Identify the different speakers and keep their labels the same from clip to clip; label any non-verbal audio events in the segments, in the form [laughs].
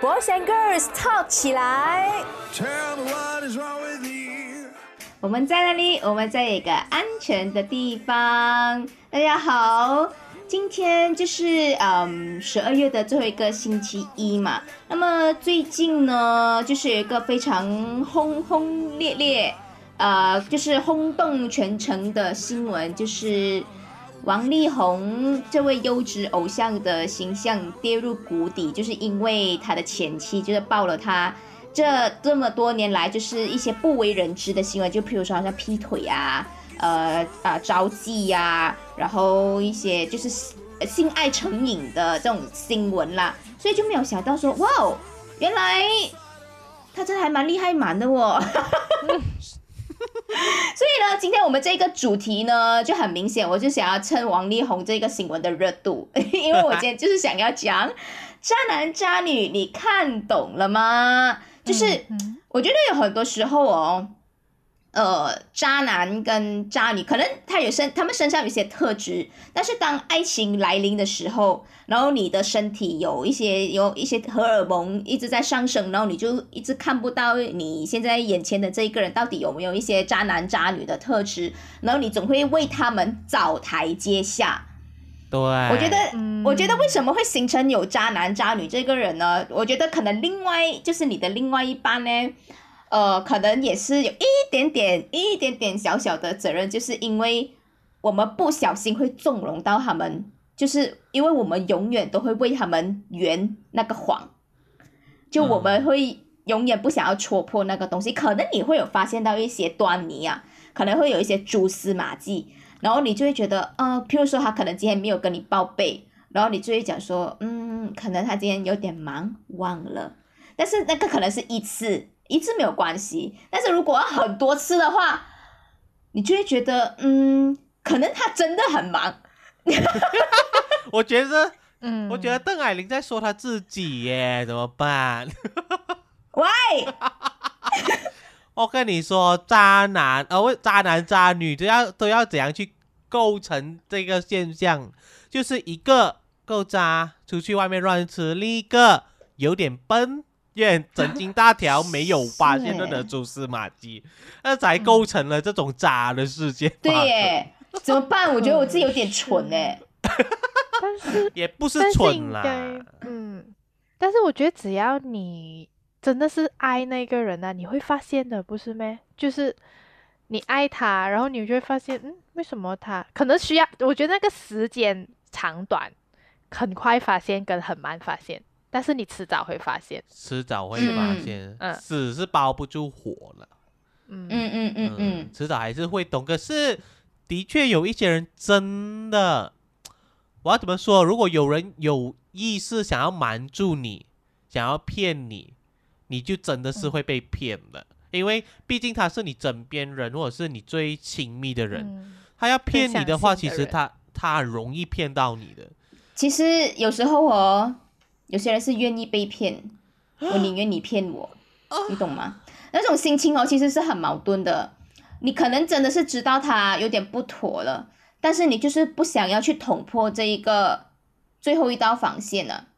Speaker 1: Boys and Girls Talk 起来。我们在哪里？我们在一个安全的地方。大家好，今天就是嗯十二月的最后一个星期一嘛。那么最近呢，就是有一个非常轰轰烈烈，呃，就是轰动全城的新闻，就是王力宏这位优质偶像的形象跌入谷底，就是因为他的前妻就是爆了他。这这么多年来，就是一些不为人知的新闻，就譬如说好像劈腿啊，呃啊招妓呀，然后一些就是性爱成瘾的这种新闻啦，所以就没有想到说，哇哦，原来他真的还蛮厉害蛮的哦。[laughs] [laughs] 所以呢，今天我们这个主题呢就很明显，我就想要趁王力宏这个新闻的热度，[laughs] 因为我今天就是想要讲渣男渣女，你看懂了吗？就是，我觉得有很多时候哦，呃，渣男跟渣女可能他有身，他们身上有一些特质，但是当爱情来临的时候，然后你的身体有一些有一些荷尔蒙一直在上升，然后你就一直看不到你现在眼前的这一个人到底有没有一些渣男渣女的特质，然后你总会为他们找台阶下。
Speaker 2: 对，
Speaker 1: 我觉得，我觉得为什么会形成有渣男渣女这个人呢？我觉得可能另外就是你的另外一半呢，呃，可能也是有一点点、一点点小小的责任，就是因为我们不小心会纵容到他们，就是因为我们永远都会为他们圆那个谎，就我们会永远不想要戳破那个东西。可能你会有发现到一些端倪啊，可能会有一些蛛丝马迹。然后你就会觉得，呃，譬如说他可能今天没有跟你报备，然后你就会讲说，嗯，可能他今天有点忙，忘了。但是那个可能是一次，一次没有关系。但是如果要很多次的话，你就会觉得，嗯，可能他真的很忙。[laughs]
Speaker 2: 我觉得，嗯，我觉得邓海玲在说他自己耶，怎么办？
Speaker 1: 喂。[laughs]
Speaker 2: 我跟你说，渣男，呃，渣男渣女都要都要怎样去构成这个现象？就是一个够渣，出去外面乱吃；另一个有点笨，也神经大条，没有发 [laughs] 现任何蛛丝马迹，那才构成了这种渣的事件。
Speaker 1: 对耶，怎么办？我觉得我自己有点蠢哎。
Speaker 3: 但是 [laughs]
Speaker 2: 也不是蠢啦，
Speaker 3: 嗯，但是我觉得只要你。真的是爱那个人啊，你会发现的，不是咩？就是你爱他，然后你就会发现，嗯，为什么他可能需要？我觉得那个时间长短，很快发现跟很慢发现，但是你迟早会发现，
Speaker 2: 迟早会发现，嗯，死是包不住火了，
Speaker 1: 嗯嗯嗯嗯嗯，
Speaker 2: 迟早还是会懂。可是的确有一些人真的，我要怎么说？如果有人有意识想要瞒住你，想要骗你。你就真的是会被骗的，因为毕竟他是你枕边人，或者是你最亲密的人，他要骗你的话，其实他他很容易骗到你的。
Speaker 1: 其实有时候哦，有些人是愿意被骗，我宁愿你骗我，你懂吗？那种心情哦，其实是很矛盾的。你可能真的是知道他有点不妥了，但是你就是不想要去捅破这一个最后一道防线了。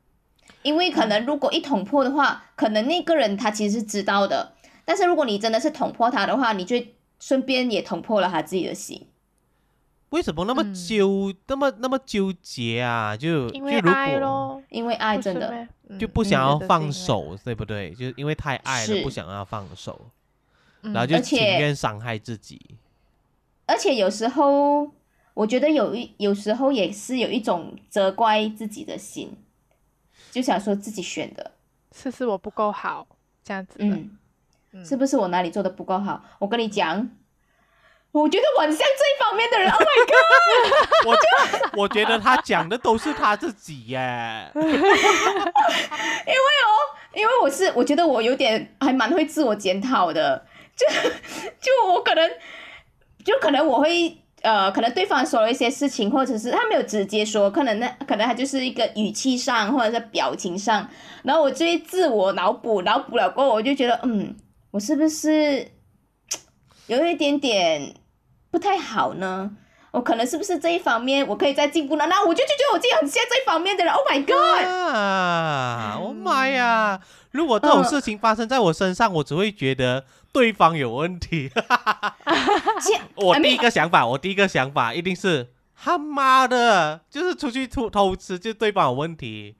Speaker 1: 因为可能如果一捅破的话，可能那个人他其实是知道的，但是如果你真的是捅破他的话，你就顺便也捅破了他自己的心。
Speaker 2: 为什么那么纠那么那么纠结啊？就
Speaker 3: 因为爱咯，
Speaker 1: 因为爱真的
Speaker 2: 就不想要放手，对不对？就是因为太爱了，不想要放手，然后就情愿伤害自己。
Speaker 1: 而且有时候我觉得有一有时候也是有一种责怪自己的心。就想说自己选的，
Speaker 3: 是是我不够好，这样子嗯，
Speaker 1: 是不是我哪里做的不够好？我跟你讲，我觉得我像这方面的人。Oh my god！[laughs]
Speaker 2: 我就我觉得他讲的都是他自己耶。因为
Speaker 1: 哦，因为我是我觉得我有点还蛮会自我检讨的，就就我可能就可能我会。呃，可能对方说了一些事情，或者是他没有直接说，可能那可能他就是一个语气上或者是表情上，然后我就会自我脑补，脑补了过后，我就觉得，嗯，我是不是有一点点不太好呢？我可能是不是这一方面我可以再进步呢？那我就就觉得我自己很像这一方面的人。Oh my god！
Speaker 2: 啊！我妈呀！如果这种事情发生在我身上，我只会觉得对方有问题。我第一个想法，我第一个想法一定是他妈的，就是出去偷偷吃，就对方有问题。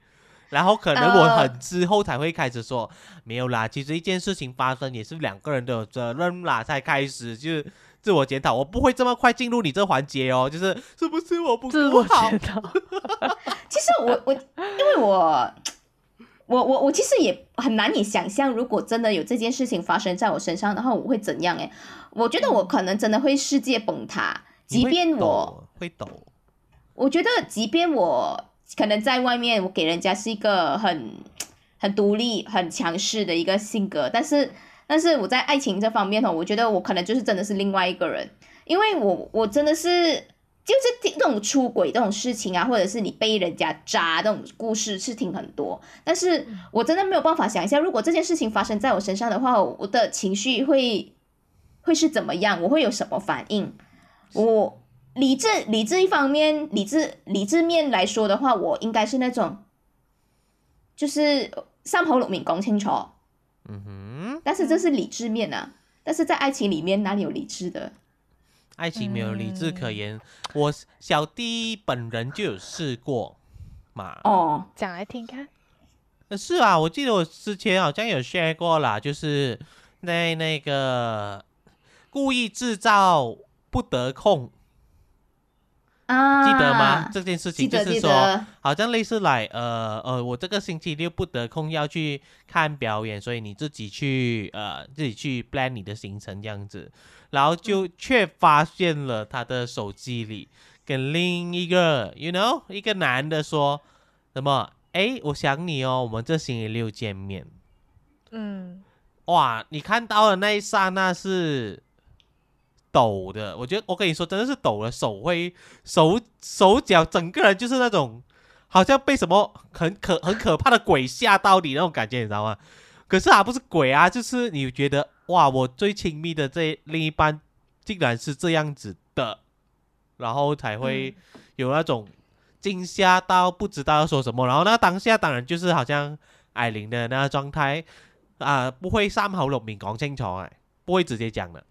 Speaker 2: 然后可能我很之后才会开始说，没有啦，其实一件事情发生也是两个人都有责任啦，才开始就自我检讨。我不会这么快进入你这环节哦，就是是不是我不够好？[laughs]
Speaker 1: 其实我我因为我我我我其实也很难以想象，如果真的有这件事情发生在我身上的话，我会怎样？哎，我觉得我可能真的会世界崩塌，即便我
Speaker 2: 会抖。
Speaker 1: 我觉得即便我。可能在外面，我给人家是一个很很独立、很强势的一个性格，但是但是我在爱情这方面哦，我觉得我可能就是真的是另外一个人，因为我我真的是就是听这种出轨这种事情啊，或者是你被人家渣这种故事是听很多，但是我真的没有办法想一下，如果这件事情发生在我身上的话，我的情绪会会是怎么样，我会有什么反应，我。理智，理智一方面，理智，理智面来说的话，我应该是那种，就是三头六面讲清楚。嗯哼。但是这是理智面啊，但是在爱情里面哪里有理智的？
Speaker 2: 爱情没有理智可言。我小弟本人就有试过嘛。
Speaker 1: 哦，
Speaker 3: 讲来听看。
Speaker 2: 是啊，我记得我之前好像有 share 过啦，就是在那个故意制造不得空。记得吗？这件事情就是说，好像类似来，呃呃，我这个星期六不得空要去看表演，所以你自己去，呃，自己去 plan 你的行程这样子，然后就却发现了他的手机里跟另一个，you know，一个男的说什么？哎，我想你哦，我们这星期六见面。嗯，哇，你看到的那一刹那是。抖的，我觉得我跟你说，真的是抖了，手会手手脚，整个人就是那种好像被什么很可很可怕的鬼吓到你那种感觉，你知道吗？可是啊，不是鬼啊，就是你觉得哇，我最亲密的这另一半竟然是这样子的，然后才会有那种惊吓到不知道要说什么，然后那当下当然就是好像艾琳的那个状态啊，不会三口六面讲清楚哎，不会直接讲的。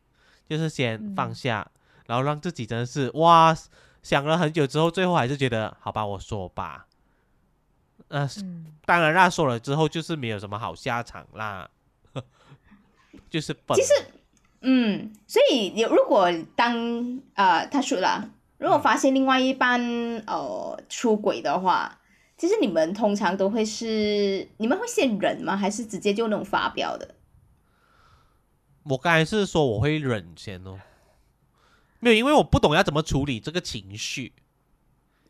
Speaker 2: 就是先放下，然后让自己真的是哇，想了很久之后，最后还是觉得好吧，我说吧。呃，当然，啦说了之后就是没有什么好下场啦，[laughs] 就是
Speaker 1: 其实，嗯，所以你如果当呃他说了，如果发现另外一半呃出轨的话，其实你们通常都会是你们会先忍吗？还是直接就那种发飙的？
Speaker 2: 我刚才是说我会忍先哦，没有，因为我不懂要怎么处理这个情绪，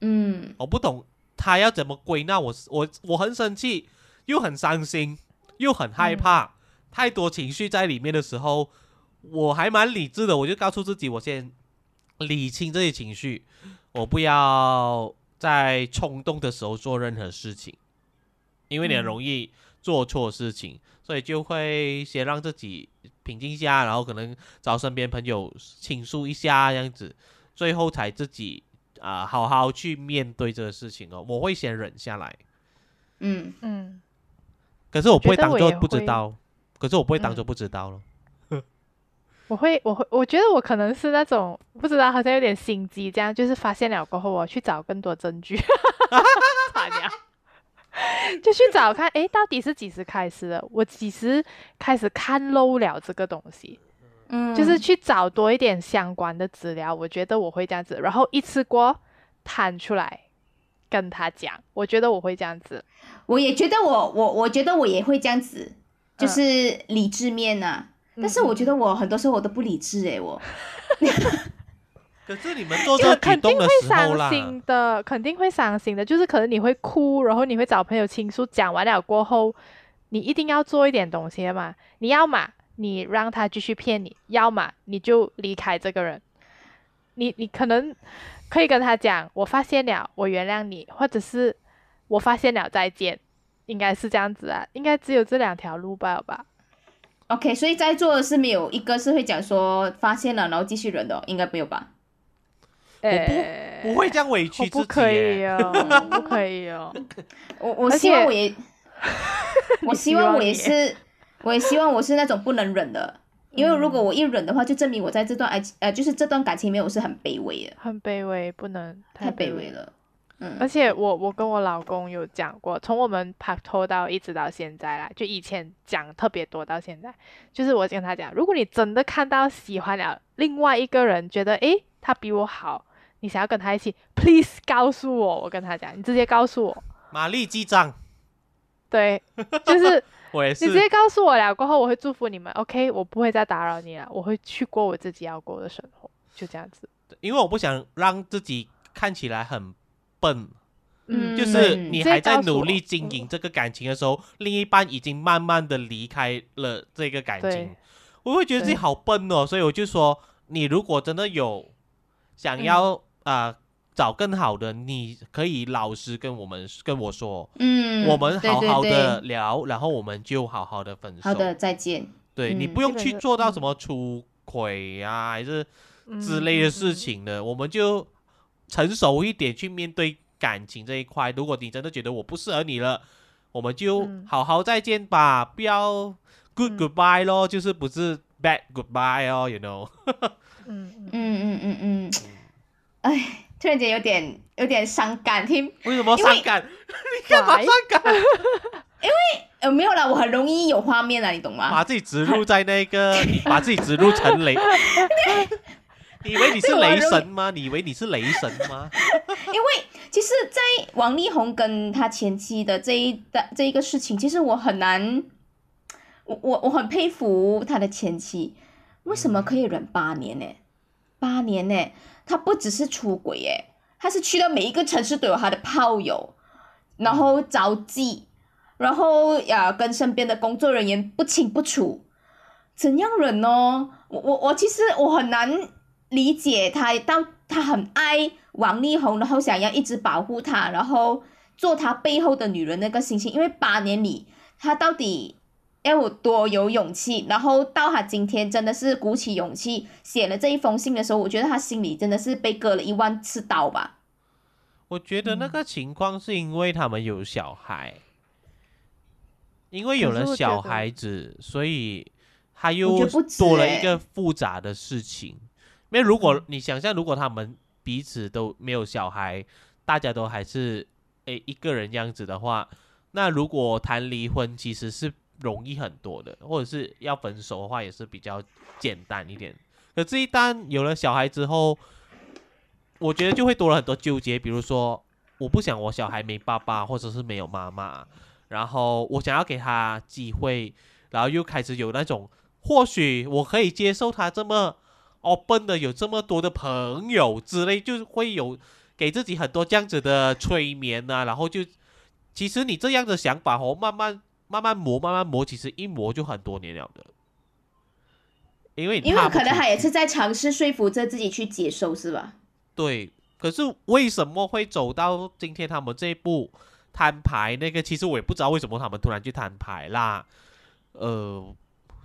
Speaker 1: 嗯，
Speaker 2: 我不懂他要怎么归纳我，我我很生气，又很伤心，又很害怕，太多情绪在里面的时候，我还蛮理智的，我就告诉自己，我先理清这些情绪，我不要在冲动的时候做任何事情，因为你很容易做错事情，所以就会先让自己。平静下，然后可能找身边朋友倾诉一下，这样子，最后才自己啊好好去面对这个事情哦。我会先忍下来，
Speaker 1: 嗯
Speaker 3: 嗯，
Speaker 2: 可是我不会当做不知道，可是我不会当做不知道了。[laughs]
Speaker 3: 我会，我会，我觉得我可能是那种不知道，好像有点心机，这样就是发现了过后，我去找更多证据。[laughs] 就去找看，哎，到底是几时开始的？我几时开始看漏了这个东西？
Speaker 1: 嗯，
Speaker 3: 就是去找多一点相关的资料。我觉得我会这样子，然后一次过弹出来跟他讲。我觉得我会这样子。
Speaker 1: 我也觉得我我我觉得我也会这样子，就是理智面呐。但是我觉得我很多时候我都不理智哎，我。[laughs]
Speaker 2: 可是你们做这个
Speaker 3: 肯定会
Speaker 2: 伤
Speaker 3: 心的，肯定会伤心的。就是可能你会哭，然后你会找朋友倾诉。讲完了过后，你一定要做一点东西嘛。你要嘛，你让他继续骗你；要么你就离开这个人。你你可能可以跟他讲：“我发现了，我原谅你。”或者是“我发现了，再见。”应该是这样子啊，应该只有这两条路吧吧。
Speaker 1: OK，所以在座的是没有一个是会讲说发现了然后继续忍的，应该没有吧？
Speaker 3: 哎
Speaker 2: 不会这样委屈自己 [laughs]
Speaker 3: 我不可以
Speaker 2: 耶。
Speaker 3: 哦，不可以哦。
Speaker 1: 我我希望我也，[laughs] 我希望我也是，我也希望我是那种不能忍的，因为如果我一忍的话，就证明我在这段爱情呃，就是这段感情里面我是很卑微的，
Speaker 3: 很卑微，不能
Speaker 1: 太卑
Speaker 3: 卑
Speaker 1: 微。了。嗯
Speaker 3: 而且我我跟我老公有讲过，从我们拍拖到一直到现在啦，就以前讲特别多到现在，就是我跟他讲，如果你真的看到喜欢了另外一个人，觉得诶他比我好，你想要跟他一起，please 告诉我，我跟他讲，你直接告诉我，
Speaker 2: 玛丽记账，
Speaker 3: 对，[laughs] 就是
Speaker 2: 我也是。
Speaker 3: 你直。接告诉我了，过后我会祝福你们，OK，我不会再打扰你了，我会去过我自己要过的生活，就这样子。
Speaker 2: 因为我不想让自己看起来很笨，
Speaker 1: 嗯。
Speaker 2: 就是你还在努力经营这个感情的时候，另一半已经慢慢的离开了这个感情，我会觉得自己好笨哦，所以我就说，你如果真的有想
Speaker 3: 嗯。
Speaker 2: 要啊、呃找更好的，你可以老实跟我们跟我说，
Speaker 1: 嗯，
Speaker 2: 我们
Speaker 1: 对
Speaker 2: 好好
Speaker 1: 对
Speaker 2: 的
Speaker 1: 对。
Speaker 2: 聊，然后我们就好好的分手。
Speaker 1: 好的，再见。
Speaker 2: 对、你
Speaker 1: 嗯
Speaker 2: 不用去做到什么出轨啊，还是之
Speaker 3: 嗯
Speaker 2: 类的事情的，我们就成熟一点去面对感情这一块。如果你真的觉得我不适合你了，我们就
Speaker 3: 嗯。
Speaker 2: 好好再见吧，不要 good
Speaker 3: 嗯。
Speaker 2: goodbye 咯，就是不是 bad goodbye 哦，you know。[laughs]
Speaker 3: 嗯。嗯
Speaker 1: 嗯嗯嗯。嗯，哎，突然间有点有点伤感，听
Speaker 2: 为什么
Speaker 1: 因为
Speaker 2: 伤感？[laughs] 你干嘛？伤感？[laughs]
Speaker 1: 呃没有啦，我很容易有画面啊，你懂吗把？
Speaker 2: 自己植入在那个，你把自己植入成雷。[laughs] 你以为你是雷神吗？你以为你是雷神吗？
Speaker 1: 因为其实，在王力宏跟他前妻的这一的这一个事情，其实我很难，我我我很佩服他的前妻，为什么可以忍八年呢？八年呢？他不只是出轨耶，他是去到每一个城市都有他的炮友，然后招妓，然后呀跟身边的工作人员不清不楚，怎样忍呢？我我我其实我很难理解他到他很爱王力宏，然后想要一直保护他，然后做他背后的女人那个心情，因为八年里他到底要我多有勇气，然后到他今天真的是鼓起勇气写了这一封信的时候，我觉得他心里真的是被割了一万次刀吧。
Speaker 2: 我觉得那个情况是因为他们有小孩，因为有了小孩子，所以他又多了一个复杂的事情。因为如果你想象，如果他们彼此都没有小孩，大家都还是诶一个人样子的话，那如果谈离婚其实是容易很多的，或者是要分手的话也是比较简单一点。可这一旦有了小孩之后，我觉得就会多了很多纠结，比如说我不想我小孩没爸爸或者是没有妈妈，然后我想要给他机会，然后又开始有那种或许我可以接受他这么 open 的有这么多的朋友之类，就会有给自己很多这样子的催眠呐、然后就其实你这样的想法哦，慢慢慢慢磨慢慢磨，其实一磨就很多年了的。因为
Speaker 1: 因为可能他也是在尝试说服着自己去接受，是吧？
Speaker 2: 对，可是为什么会走到今天他们这一步摊牌？那个其实我也不知道为什么他们突然去摊牌啦。呃，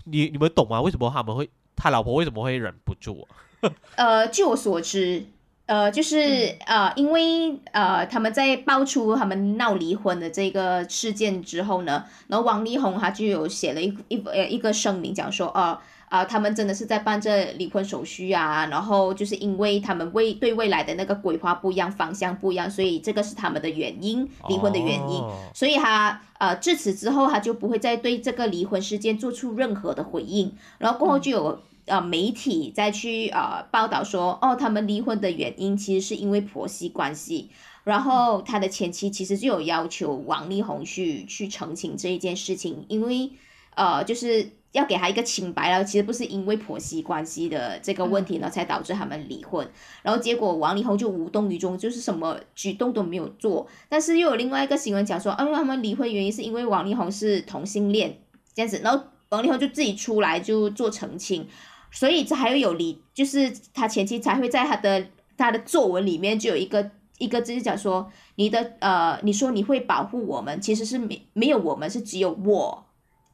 Speaker 2: 你你们懂吗？为什么他们会他老婆为什么会忍不住、啊？[laughs]
Speaker 1: 呃，据我所知，呃，就是、呃，因为呃，他们在爆出他们闹离婚的这个事件之后呢，然后王力宏他就有写了一一呃一个声明，讲说，呃。啊、他们真的是在办这离婚手续啊，然后就是因为他们未对未来的那个规划不一样，方向不一样，所以这个是他们的原因，离婚的原因。
Speaker 2: 哦
Speaker 1: 所以他呃至此之后，他就不会再对这个离婚事件做出任何的回应。然后过后就有、呃媒体再去呃报道说，哦，他们离婚的原因其实是因为婆媳关系。然后他的前妻其实就有要求王力宏去去澄清这一件事情，因为呃就是要给他一个清白了，其实不是因为婆媳关系的这个问题呢才导致他们离婚。然后结果王力宏就无动于衷，就是什么举动都没有做。但是又有另外一个新闻讲说，啊，因为他们离婚原因是因为王力宏是同性恋这样子，然后王力宏就自己出来就做澄清，所以这还有有理，就是他前妻才会在他的他的作文里面就有一个一个就是讲说，你的呃，你说你会保护我们，其实是没没有我们，是只有我。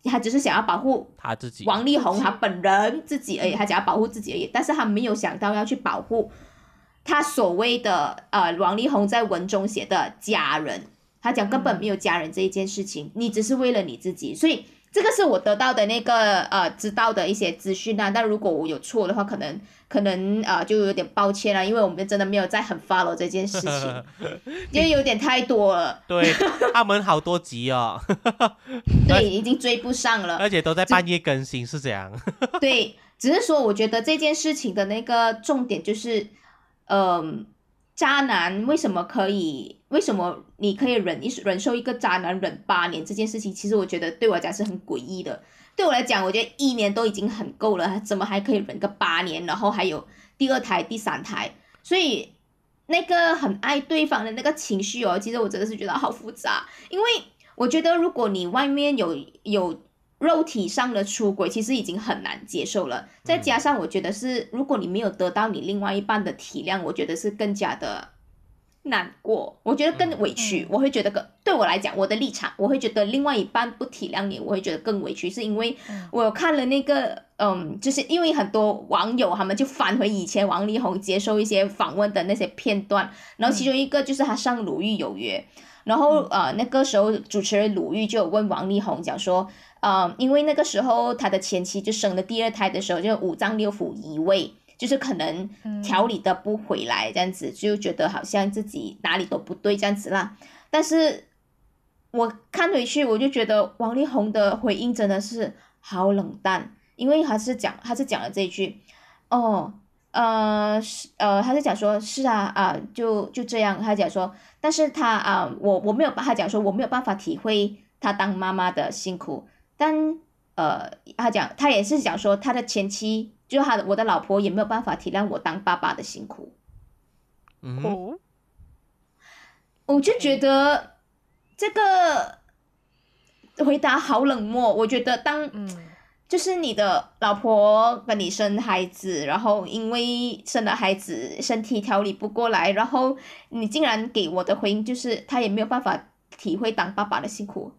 Speaker 1: 他只是想要保护
Speaker 2: 他自己
Speaker 1: 王力宏他本人自己而已，他想要保护自己而已，但是他没有想到要去保护他所谓的呃王力宏在文中写的家人，他讲根本没有家人这一件事情，你只是为了你自己，所以这个是我得到的那个呃知道的一些资讯啊。但如果我有错的话，可能可能呃就有点抱歉了，因为我们真的没有在很 follow 这件事情，[laughs] 因为有点太多了，
Speaker 2: 对他们好多集哦，[laughs]
Speaker 1: 对，已经追不上了。
Speaker 2: 而且都在半夜更新，是这样。
Speaker 1: 对，只是说我觉得这件事情的那个重点就是，嗯、渣男为什么可以？为什么你可以忍一忍受一个渣男忍八年这件事情？其实我觉得对我来讲是很诡异的。对我来讲，我觉得一年都已经很够了，怎么还可以忍个八年？然后还有第二胎、第三胎，所以那个很爱对方的那个情绪哦，其实我真的是觉得好复杂。因为我觉得，如果你外面有有肉体上的出轨，其实已经很难接受了。再加上我觉得是，如果你没有得到你另外一半的体谅，我觉得是更加的难过。我觉得更委屈，
Speaker 3: 嗯
Speaker 1: 我会觉得更对我来讲，我的立场，我会觉得另外一半不体谅你，我会觉得更委屈，是因为
Speaker 3: 嗯。
Speaker 1: 我看了那个，嗯，就是因为很多网友他们就翻回以前王力宏接受一些访问的那些片段，然后其中一个就是他上《鲁豫有约》，然后呃那个时候主持人鲁豫就有问王力宏讲说，呃，因为那个时候他的前妻就生了第二胎的时候就五脏六腑移位。就是可能
Speaker 3: 嗯
Speaker 1: 调理的不回来，这样子就觉得好像自己哪里都不对这样子啦。但是我看回去，我就觉得王力宏的回应真的是好冷淡，因为他是讲他是讲了这一句，哦，呃是呃，他是讲说，是啊啊、就就这样，他讲说，但是他啊、我我没有办，他讲说我没有办法体会他当妈妈的辛苦，但呃，他讲他也是讲说他的前妻，就是他的我的老婆也没有办法体谅我当爸爸的辛苦，
Speaker 2: 嗯，
Speaker 3: 哦，
Speaker 1: 我就觉得这个回答好冷漠。我觉得当
Speaker 3: 嗯
Speaker 1: 就是你的老婆跟你生孩子，然后因为生了孩子身体调理不过来，然后你竟然给我的回应就是他也没有办法体会当爸爸的辛苦。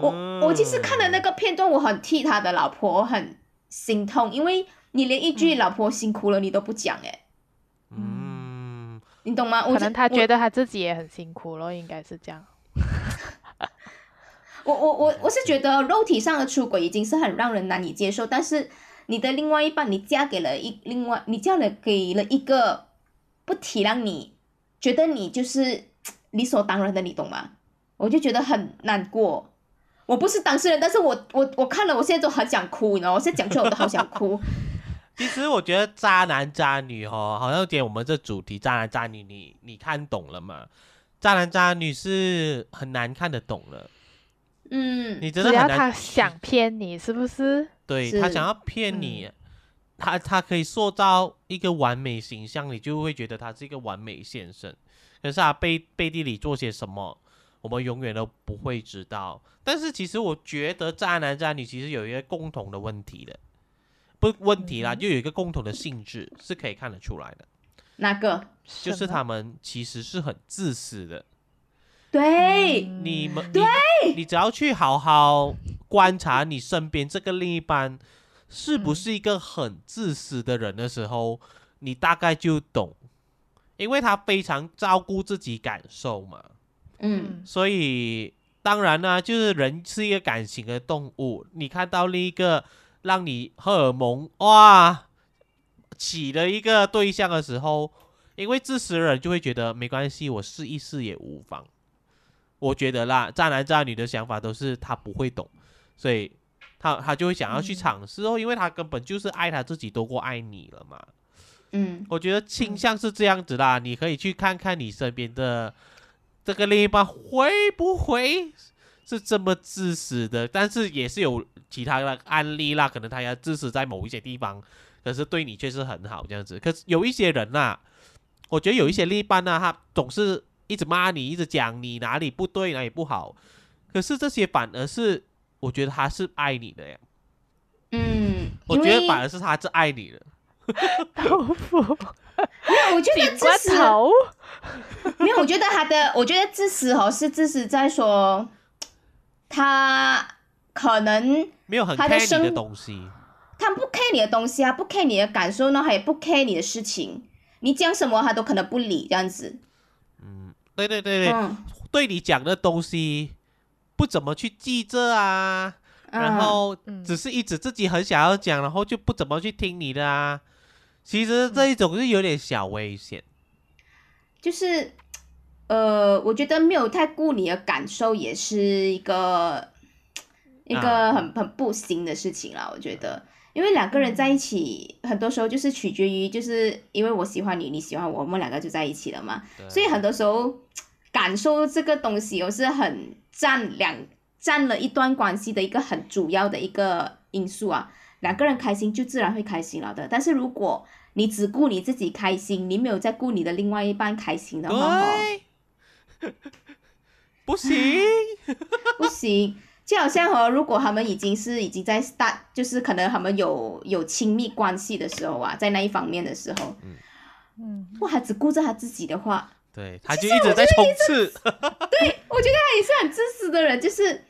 Speaker 1: 我我其实看了那个片段，我很替他的老婆很心痛，因为你连一句“
Speaker 3: 嗯
Speaker 1: 老婆辛苦了”你都不讲，诶，
Speaker 2: 嗯，
Speaker 1: 你懂吗？我
Speaker 3: 可能他觉
Speaker 1: 得
Speaker 3: 得他自己也很辛苦咯，应该是这样。[laughs]
Speaker 1: 我我我我是觉得肉体上的出轨已经是很让人难以接受，但是你的另外一半，你嫁给了一另外，你嫁了给了一个不体谅你，觉得你就是理所当然的，你懂吗？我就觉得很难过。我不是当事人，但是我我我看了，我现在都很想哭，你知道吗？我现在讲出来我都好想哭。[laughs]
Speaker 2: 其实我觉得渣男渣女哦，好像今天我们这主题渣男渣女，你你看懂了吗？渣男渣女是很难看得懂了，
Speaker 1: 嗯，
Speaker 2: 你真的很难
Speaker 3: 只要他想骗你，是不是？
Speaker 2: 对他想要骗你，他他可以塑造一个完美形象，你就会觉得他是一个完美先生。可是他背背地里做些什么，我们永远都不会知道。但是其实我觉得渣男渣女其实有一个共同的问题的，不问题啦，
Speaker 3: 嗯。
Speaker 2: 就有一个共同的性质是可以看得出来的，
Speaker 1: 哪个？
Speaker 2: 就是他们其实是很自私的。
Speaker 1: 对，
Speaker 3: 嗯
Speaker 2: 你们你你只要去好好观察你身边这个另一半是不
Speaker 3: 嗯。
Speaker 2: 是一个很自私的人的时候，你大概就懂，因为他非常照顾自己感受嘛，
Speaker 1: 嗯
Speaker 2: 所以当然呢，就是人是一个感情的动物，你看到另一个让你荷尔蒙哇起了一个对象的时候，因为自私的人就会觉得没关系，我试一试也无妨。我觉得啦，渣男渣女的想法都是他不会懂，所以他他就会想要去
Speaker 3: 嗯
Speaker 2: 尝试哦，因为他根本就是爱他自己多过爱你了嘛。
Speaker 1: 嗯
Speaker 2: 我觉得倾向是这样子啦，你可以去看看你身边的这个另一半会不会是这么自私的，但是也是有其他的案例啦，可能他要自私在某一些地方，可是对你却是很好这样子。可是有一些人呐、我觉得有一些另一半呢、他总是一直骂你，一直讲你哪里不对，哪里不好，可是这些反而是我觉得他是爱你的呀，
Speaker 1: 嗯，
Speaker 2: 我觉得反而是他是爱你的。[laughs]
Speaker 3: 豆腐。
Speaker 1: 没有，我觉得
Speaker 3: 顶罐
Speaker 1: 自私
Speaker 3: 头，[laughs]
Speaker 1: 没有，我觉得他的，我觉得自私哦，是自私在说他可能
Speaker 2: 没有很
Speaker 1: 他的
Speaker 2: care 你的
Speaker 1: 生
Speaker 2: 东西，
Speaker 1: 他不 care 你的东西啊，不 care 你的感受呢，他也不 care 你的事情，你讲什么他都可能不理这样子。
Speaker 2: 嗯，对对对对，
Speaker 1: 嗯，
Speaker 2: 对你讲的东西不怎么去记着啊，然
Speaker 1: 嗯
Speaker 2: 后
Speaker 3: 嗯。
Speaker 2: 只是一直自己很想要讲，然后就不怎么去听你的啊。其实这一种是有点小危险。
Speaker 1: 就是，呃，我觉得没有太顾你的感受，也是一个一
Speaker 2: 啊
Speaker 1: 个很很不行的事情啦。我觉得，因为两个人在一起，很多时候就是取决于，就是因为我喜欢你，你喜欢我，我们两个就在一起了嘛。所以很多时候，感受这个东西，我是很占两占了一段关系的一个很主要的一个因素啊。两个人开心就自然会开心了的，但是如果你只顾你自己开心，你没有在顾你的另外一半开心的话，哦，
Speaker 2: 对，[laughs] 不行。
Speaker 1: 不行。就好像哦，如果他们已经是已经在 start，就是可能他们有有亲密关系的时候啊，在那一方面的时候，
Speaker 3: 嗯，
Speaker 1: 哇，他只顾着他自己的话，
Speaker 2: 对，他就一直在冲刺。[laughs]
Speaker 1: 我觉得他也是很自私的人，就是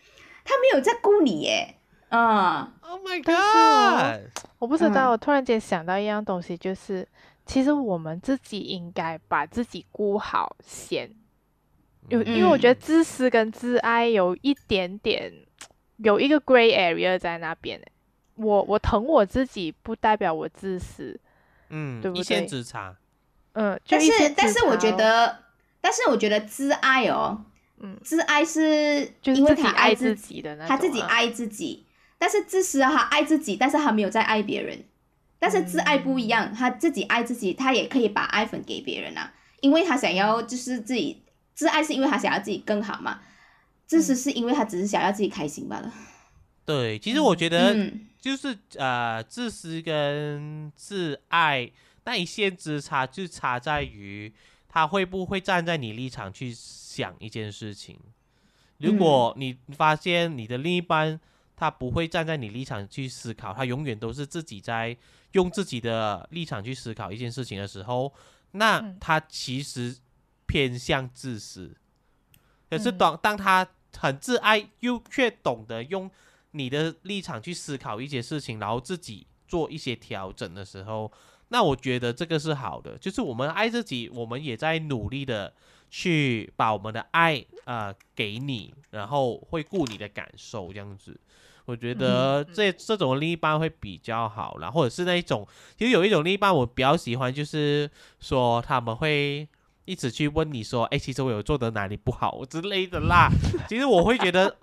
Speaker 1: 他没有在顾你耶，啊、
Speaker 2: Oh my god！
Speaker 3: 我不知道，
Speaker 1: 嗯
Speaker 3: 我突然间想到一样东西，就是其实我们自己应该把自己顾好先。有，因为我觉得
Speaker 1: 嗯
Speaker 3: 自私跟自爱有一点点有一个 gray area 在那边欸我我疼我自己，不代表我自私。
Speaker 2: 嗯，
Speaker 3: 对不
Speaker 2: 一线
Speaker 3: 对
Speaker 2: 之差。
Speaker 3: 嗯，就
Speaker 1: 但是但是我觉得，但是我觉得自爱哦，
Speaker 3: 嗯，
Speaker 1: 自爱是
Speaker 3: 就是自己
Speaker 1: 因为他
Speaker 3: 爱自
Speaker 1: 自
Speaker 3: 己的那种，
Speaker 1: 他自己
Speaker 3: 啊，
Speaker 1: 爱自己，但是自私啊，他爱自己，但是他没有在爱别人。但是自爱不一样，他自己爱自己，他也可以把爱分给别人啊，因为他想要就是自己自爱是因为他想要自己更好嘛，自私是因为他只是想要自己开心罢了。
Speaker 2: 对，其实我觉得
Speaker 1: 嗯
Speaker 2: 就是呃，自私跟自爱那一线之差，就差在于他会不会站在你立场去想一件事情。如果你发现你的另一半他不会站在你立场去思考，他永远都是自己在用自己的立场去思考一件事情的时候，那
Speaker 3: 嗯
Speaker 2: 他其实偏向自私。可是
Speaker 3: 嗯
Speaker 2: 当当他很自爱，又却懂得用你的立场去思考一些事情，然后自己做一些调整的时候，那我觉得这个是好的。就是我们爱自己，我们也在努力的去把我们的爱呃给你，然后会顾你的感受，这样子。我觉得这这种另一半会比较好啦，或者是那一种，其实有一种另一半我比较喜欢，就是说他们会一直去问你说，哎，其实我有做的哪里不好之类的啦。[laughs] 其实我会觉得，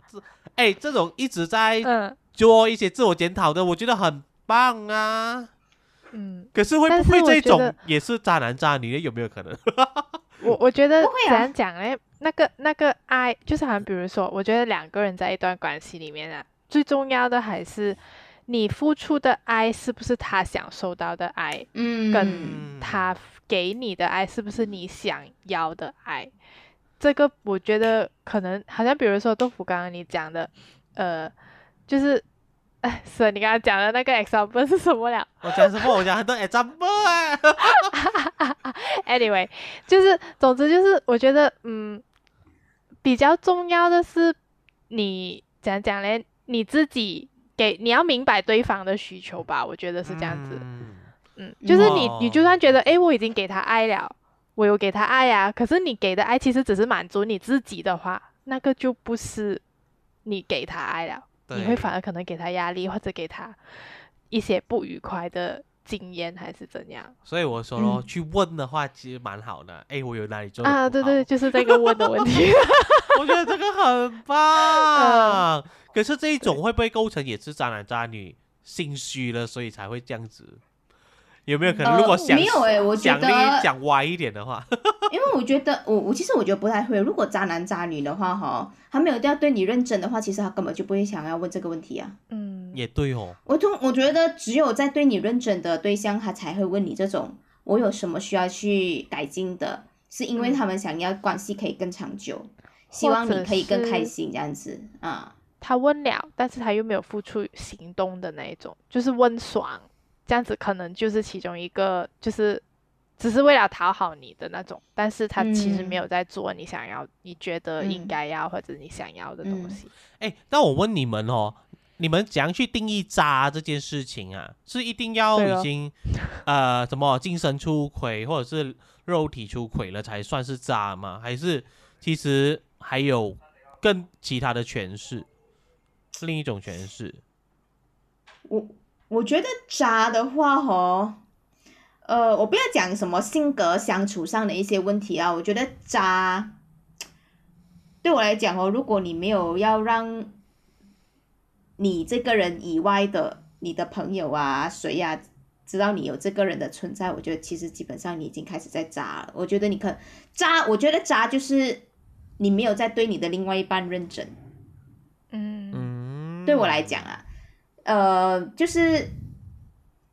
Speaker 2: 哎，这种一直在
Speaker 3: 嗯
Speaker 2: 做一些自我检讨的，我觉得很棒啊。
Speaker 3: 嗯，
Speaker 2: 可是会不会这种也是渣男渣女的？有没有可能？[laughs]
Speaker 3: 我我觉得
Speaker 1: 不会啊
Speaker 3: 怎样讲呢？那个那个爱，就是好像比如说，我觉得两个人在一段关系里面啊，最重要的还是你付出的爱是不是他想收到的爱，
Speaker 1: 嗯，
Speaker 3: 跟他给你的爱是不是你想要的爱。这个我觉得可能好像比如说豆腐刚刚你讲的，呃，就是，哎，是你刚刚讲的那个 example 是什么了？
Speaker 2: 我讲什么？我讲很多 example 啊。
Speaker 3: anyway，就是总之就是我觉得嗯，比较重要的是你讲讲嘞，你自己给你要明白对方的需求吧，我觉得是这样子。
Speaker 2: 嗯。
Speaker 3: 嗯，就是你
Speaker 2: 哦
Speaker 3: 你就算觉得诶，我已经给他爱了，我有给他爱呀、可是你给的爱其实只是满足你自己的话，那个就不是你给他爱了，你会反而可能给他压力或者给他一些不愉快的经验还是怎样。
Speaker 2: 所以我说去问的话其实蛮好的。哎，我有哪里做得
Speaker 3: 啊，
Speaker 2: 不好
Speaker 3: 对对，就是这个问的问题。[laughs]
Speaker 2: 我觉得这个很棒。可是这一种会不会构成也是渣男渣女心虚了，所以才会这样子？有没有可能？
Speaker 1: 呃
Speaker 2: 如果想、
Speaker 1: 没有欸我觉
Speaker 2: 想力
Speaker 1: 得
Speaker 2: 讲歪一点的话，[laughs]
Speaker 1: 因为我觉得我我其实我觉得不太会。如果渣男渣女的话，哈，他没有要对你认真的话，其实他根本就不会想要问这个问题啊。
Speaker 3: 嗯，
Speaker 2: 也对哦。
Speaker 1: 我通我觉得只有在对你认真的对象，他才会问你这种我有什么需要去改进的，是因为
Speaker 3: 嗯
Speaker 1: 他们想要关系可以更长久，希望你可以更开心这样子啊。
Speaker 3: 他问了，但是他又没有付出行动的那一种，就是问爽，这样子可能就是其中一个，就是只是为了讨好你的那种，但是他其实没
Speaker 1: 嗯
Speaker 3: 有在做你想要、你觉得应
Speaker 1: 嗯
Speaker 3: 该要或者你想要的东
Speaker 1: 嗯
Speaker 3: 西。
Speaker 2: 哎，那我问你们哦，你们怎样去定义渣这件事情啊？是一定要已经呃什么精神出轨或者是肉体出轨了才算是渣吗？还是其实还有更其他的诠释，另一种诠释？
Speaker 1: 我我觉得渣的话哦，呃，我不要讲什么性格相处上的一些问题啊，我觉得渣对我来讲哦，如果你没有要让你这个人以外的你的朋友啊谁呀、知道你有这个人的存在，我觉得其实基本上你已经开始在渣了。我觉得你可渣，我觉得渣就是你没有在对你的另外一半认真。
Speaker 3: 嗯
Speaker 2: 嗯，
Speaker 1: 对我来讲啊，呃，就是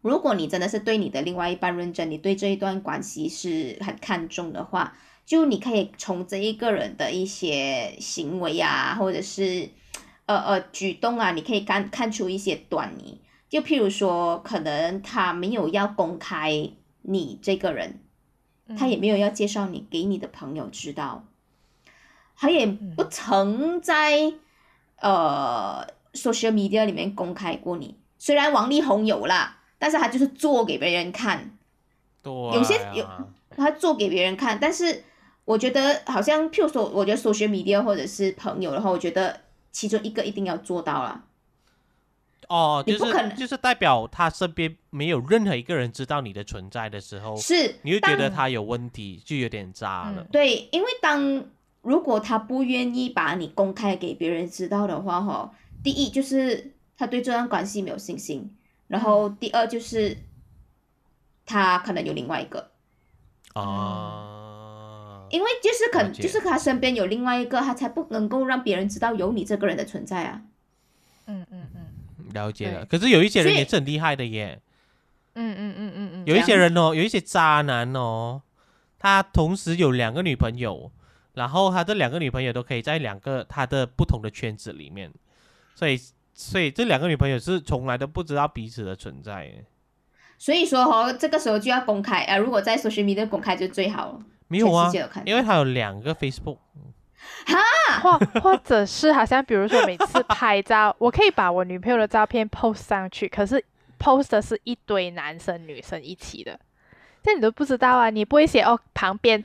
Speaker 1: 如果你真的是对你的另外一半认真，你对这一段关系是很看重的话，就你可以从这一个人的一些行为啊，或者是呃呃举动啊，你可以看看出一些端倪。就譬如说，可能他没有要公开你这个人，他也没有要介绍你给你的朋友知道，他也不曾在呃 social media 里面公开过你。虽然王力宏有啦，但是他就是做给别人看，
Speaker 2: 对、
Speaker 1: 有些有他做给别人看。但是我觉得好像譬如说，我觉得 social media 或者是朋友的话，我觉得其中一个一定要做到了。
Speaker 2: 哦，就
Speaker 1: 你不可能
Speaker 2: 是就是代表他身边没有任何一个人知道你的存在的时候，
Speaker 1: 是，
Speaker 2: 你就觉得他有问题，就有点渣了。
Speaker 3: 嗯
Speaker 1: 对，因为当如果他不愿意把你公开给别人知道的话，哈，第一就是他对这段关系没有信心，然后第二就是他可能有另外一个，
Speaker 2: 啊，
Speaker 1: 因为就是可就是他身边有另外一个，他才不能够让别人知道有你这个人的存在啊。
Speaker 3: 嗯嗯嗯。
Speaker 2: 了解了。可是有一些人也是很厉害的耶，
Speaker 3: 嗯嗯嗯嗯嗯，
Speaker 2: 有一些人哦，有一些渣男哦，他同时有两个女朋友，然后他这两个女朋友都可以在两个他的不同的圈子里面，所以所以这两个女朋友是从来都不知道彼此的存在耶。
Speaker 1: 所以说哦，这个时候就要公开啊、呃如果在 social media 公开就最好了。
Speaker 2: 没有啊因为他有两个 Facebook，哈
Speaker 3: 或或者是好像比如说每次拍照，我可以把我女朋友的照片 post 上去，可是 post 的是一堆男生女生一起的，这你都不知道啊，你不会写哦旁边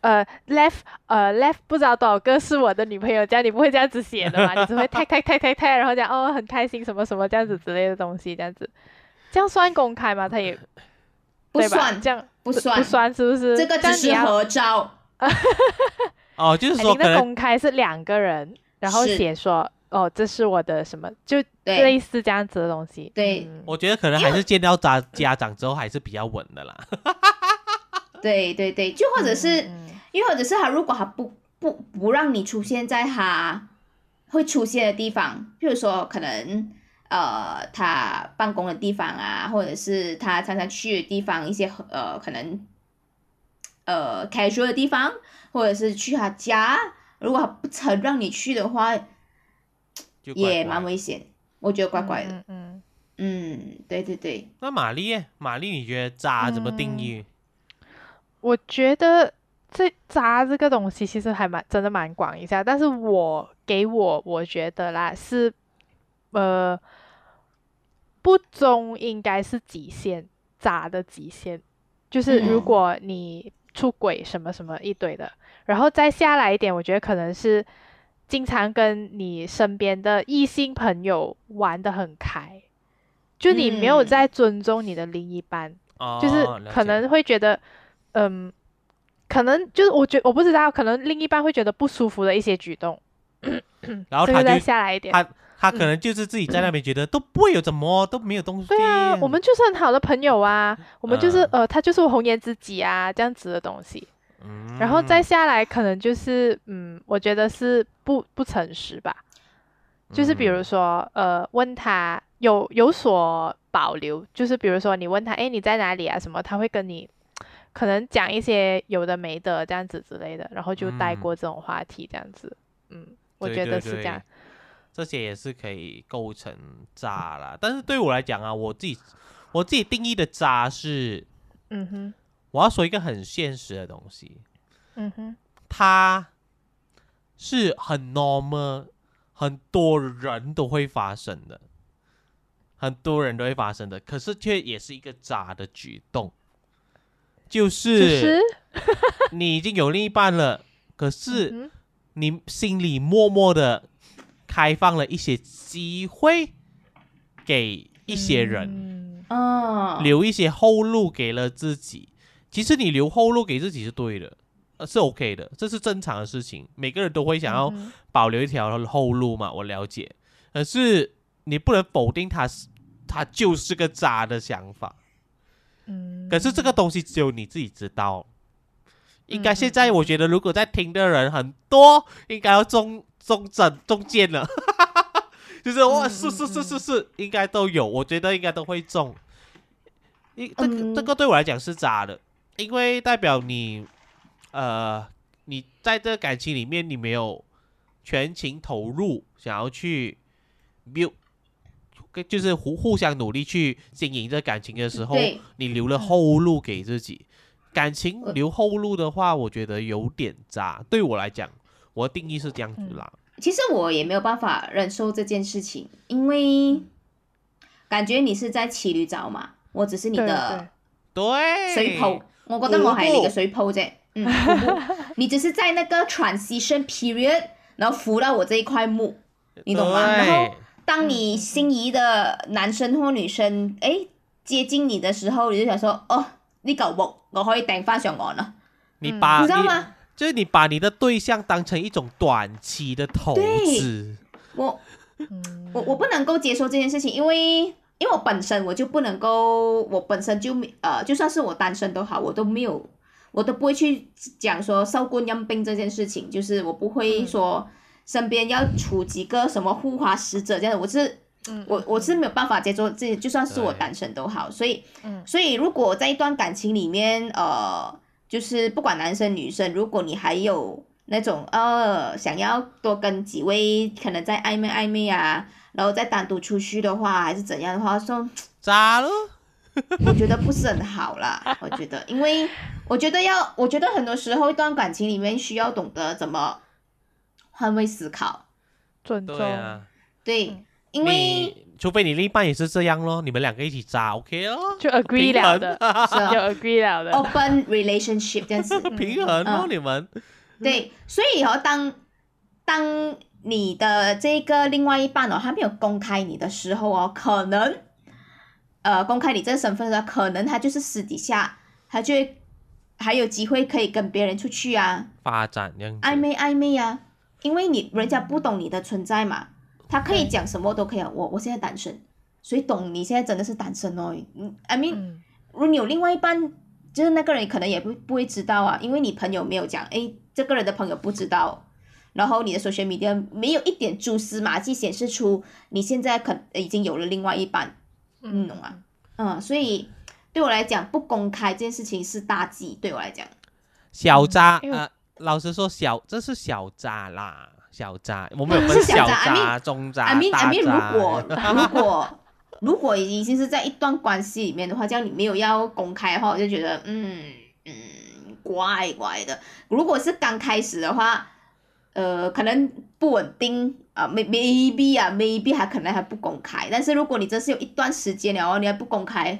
Speaker 3: 呃 left 呃 left 不知道多少个是我的女朋友，这样你不会这样子写的嘛？[laughs] 你只会 tag tag tag tag tag，然后讲哦很开心什么什么这样子之类的东西，这样子，这样算公开吗？他也
Speaker 1: 不算，
Speaker 3: 这样
Speaker 1: 不算，
Speaker 3: 不算是不是？
Speaker 1: 这个只是合照。[laughs]
Speaker 2: 哦，就是
Speaker 3: 哎你
Speaker 2: 说可能
Speaker 3: 的公开是两个人，然后
Speaker 1: 是
Speaker 3: 写说哦，这是我的什么，就
Speaker 1: 对
Speaker 3: 类似这样子的东西。
Speaker 1: 对
Speaker 3: 嗯
Speaker 2: 我觉得可能还是见到家家长之后还是比较稳的啦。[laughs]
Speaker 1: 对对对，就或者是。
Speaker 3: 嗯嗯
Speaker 1: 又或者是他如果他不不不让你出现在他会出现的地方，譬如说可能呃他办公的地方啊，或者是他常常去的地方，一些呃可能呃 casual 的地方，或者是去他家，如果他不曾让你去的话，
Speaker 2: 就怪
Speaker 1: 也蛮危险，我觉得怪怪的。
Speaker 3: 嗯嗯
Speaker 1: 嗯，对对对，
Speaker 2: 那玛丽耶，玛丽，你觉得渣怎么定
Speaker 3: 嗯。
Speaker 2: 义？
Speaker 3: 我觉得这渣这个东西其实还蛮真的蛮广一下，但是我给我我觉得啦是呃不忠应该是极限，渣的极限，就是如
Speaker 1: 嗯
Speaker 3: 果你出轨什么什么一堆的，然后再下来一点，我觉得可能是经常跟你身边的异性朋友玩的很开，就你没有
Speaker 1: 嗯
Speaker 3: 在尊重你的另一半。
Speaker 2: 哦，
Speaker 3: 就是可能会觉得，嗯，可能就是我觉我不知道，可能另一半会觉得不舒服的一些举动，
Speaker 2: 然后 [coughs] 他就
Speaker 3: 下来一点。
Speaker 2: 他他可能就是自己在那边觉得都不会有怎么都没有东西。
Speaker 3: 对啊，我们就是很好的朋友啊，我们就是、
Speaker 2: 嗯
Speaker 3: 呃，他就是我红颜知己啊，这样子的东西。
Speaker 2: 嗯，
Speaker 3: 然后再下来，可能就是嗯，我觉得是不不诚实吧。就是比如
Speaker 2: 嗯
Speaker 3: 说，呃，问他有有所保留，就是比如说你问他，哎，你在哪里啊？什么，他会跟你可能讲一些有的没的这样子之类的，然后就带
Speaker 2: 嗯
Speaker 3: 过这种话题这样子。嗯，我觉得是这样。
Speaker 2: 这些也是可以构成渣啦。但是对我来讲啊，我自己我自己定义的渣是，
Speaker 3: 嗯哼，
Speaker 2: 我要说一个很现实的东西，
Speaker 3: 嗯哼，
Speaker 2: 它是很 normal，很多人都会发生的。很多人都会发生的，可是却也是一个渣的举动，就
Speaker 3: 就是是
Speaker 2: 你已经有另一半了，可是
Speaker 3: 嗯
Speaker 2: 你心里默默的开放了一些机会给一些人，
Speaker 3: 嗯。
Speaker 1: 哦，
Speaker 2: 留一些后路给了自己。其实你留后路给自己是对的，呃，是 OK 的，这是正常的事情。每个人都会想要
Speaker 3: 嗯
Speaker 2: 保留一条后路嘛，我了解。可是你不能否定他是他就是个渣的想法。
Speaker 3: 嗯
Speaker 2: 可是这个东西只有你自己知道。应该
Speaker 3: 嗯
Speaker 2: 现在我觉得，如果在听的人很多，应该要中中正中箭了，[laughs] 就是哇，
Speaker 3: 嗯
Speaker 2: 是是是
Speaker 3: 嗯
Speaker 2: 是是，应该都有，我觉得应该都会中。一这个
Speaker 1: 嗯
Speaker 2: 这个对我来讲是渣的，因为代表你，呃，你在这感情里面你没有全情投入，想要去 build，就是互互相努力去经营这感情的时候，你留了后路给自己。感情
Speaker 1: 呃
Speaker 2: 留后路的话，我觉得有点渣。对我来讲，我的定义是这样子啦。
Speaker 1: 其实我也没有办法忍受这件事情，因为感觉你是在骑驴找马，我只是你
Speaker 3: 对
Speaker 1: 的
Speaker 2: 对，
Speaker 1: 水泡，我覺得我係你嘅水泡啫。嗯，你只是在那個 transition period，然後扶到我這一塊木，你懂嗎？然後
Speaker 2: 对
Speaker 1: 當你心仪的男生或女生，誒接近你的時候，你就想說，哦，呢嚿木我可以掟翻上岸啦，
Speaker 3: 嗯
Speaker 2: 你把
Speaker 1: 你知道
Speaker 2: 你
Speaker 1: 嗎？
Speaker 2: 就是你把你的对象当成一种短期的投资，
Speaker 1: 我
Speaker 3: 嗯
Speaker 1: 我我不能夠接受這件事情，因為因为我本身我就不能够，我本身就沒呃，就算是我单身都好，我都没有，我都不会去講說少棍陰兵這件事情，就是我不会说身边要出几个什么护花使者這樣，我是
Speaker 3: 嗯
Speaker 1: 我我是没有办法接受自己，就算是我
Speaker 2: 對
Speaker 1: 單身都好，所以
Speaker 3: 嗯
Speaker 1: 所以如果在一段感情里面，呃，就是不管男生女生，如果你还有那种呃想要多跟几位可能在暧昧暧昧啊，然后再单独出去的话，还是怎样的话，说
Speaker 2: 渣了。
Speaker 1: 我觉得不是很好啦。我觉得，因为我觉得要，我觉得很多时候一段感情里面需要懂得怎么换位思考，
Speaker 3: 尊重
Speaker 2: 对
Speaker 1: 因
Speaker 2: 为除非你另一半也是这样咯，你们两个一起渣，OK 哦，[laughs]
Speaker 3: 就 agree 了的，
Speaker 1: 是啊
Speaker 3: 有 agree 了的
Speaker 1: ，open relationship 这样子。
Speaker 2: 平衡哦，
Speaker 1: 嗯
Speaker 2: 你们
Speaker 1: 对，所以哦，当当你的这个另外一半哦，他没有公开你的时候哦，可能呃公开你这个身份的，可能他就是私底下他就会还有机会可以跟别人出去啊，
Speaker 2: 发展这样
Speaker 1: 暧昧暧昧啊，因为你人家不懂你的存在嘛，他可以讲什么都可以啊。我我现在单身，谁懂你现在真的是单身哦？嗯，I mean，、
Speaker 3: 嗯。
Speaker 1: 如果你有另外一半，就是那个人可能也不不会知道啊，因为你朋友没有讲，诶，这个人的朋友不知道，然后你的 social media 没有一点蛛丝马迹显示出你现在可已经有了另外一半，嗯懂吗？嗯，所以对我来讲，不公开这件事情是大忌，对我来讲，
Speaker 2: 小渣老实说小这是小渣啦，小渣，我们有分 [laughs]
Speaker 1: 是小
Speaker 2: 小
Speaker 1: 渣，I
Speaker 2: 渣、中渣、
Speaker 1: I mean
Speaker 2: 大
Speaker 1: I mean，
Speaker 2: 渣。
Speaker 1: 如果如果 [laughs] 如果已经是在一段关系里面的话，这样你没有要公开的话，我就觉得嗯嗯怪怪的。如果是刚开始的话，呃，可能不稳定啊、maybe 啊，maybe 还可能还不公开。但是如果你真是有一段时间了哦，你还不公开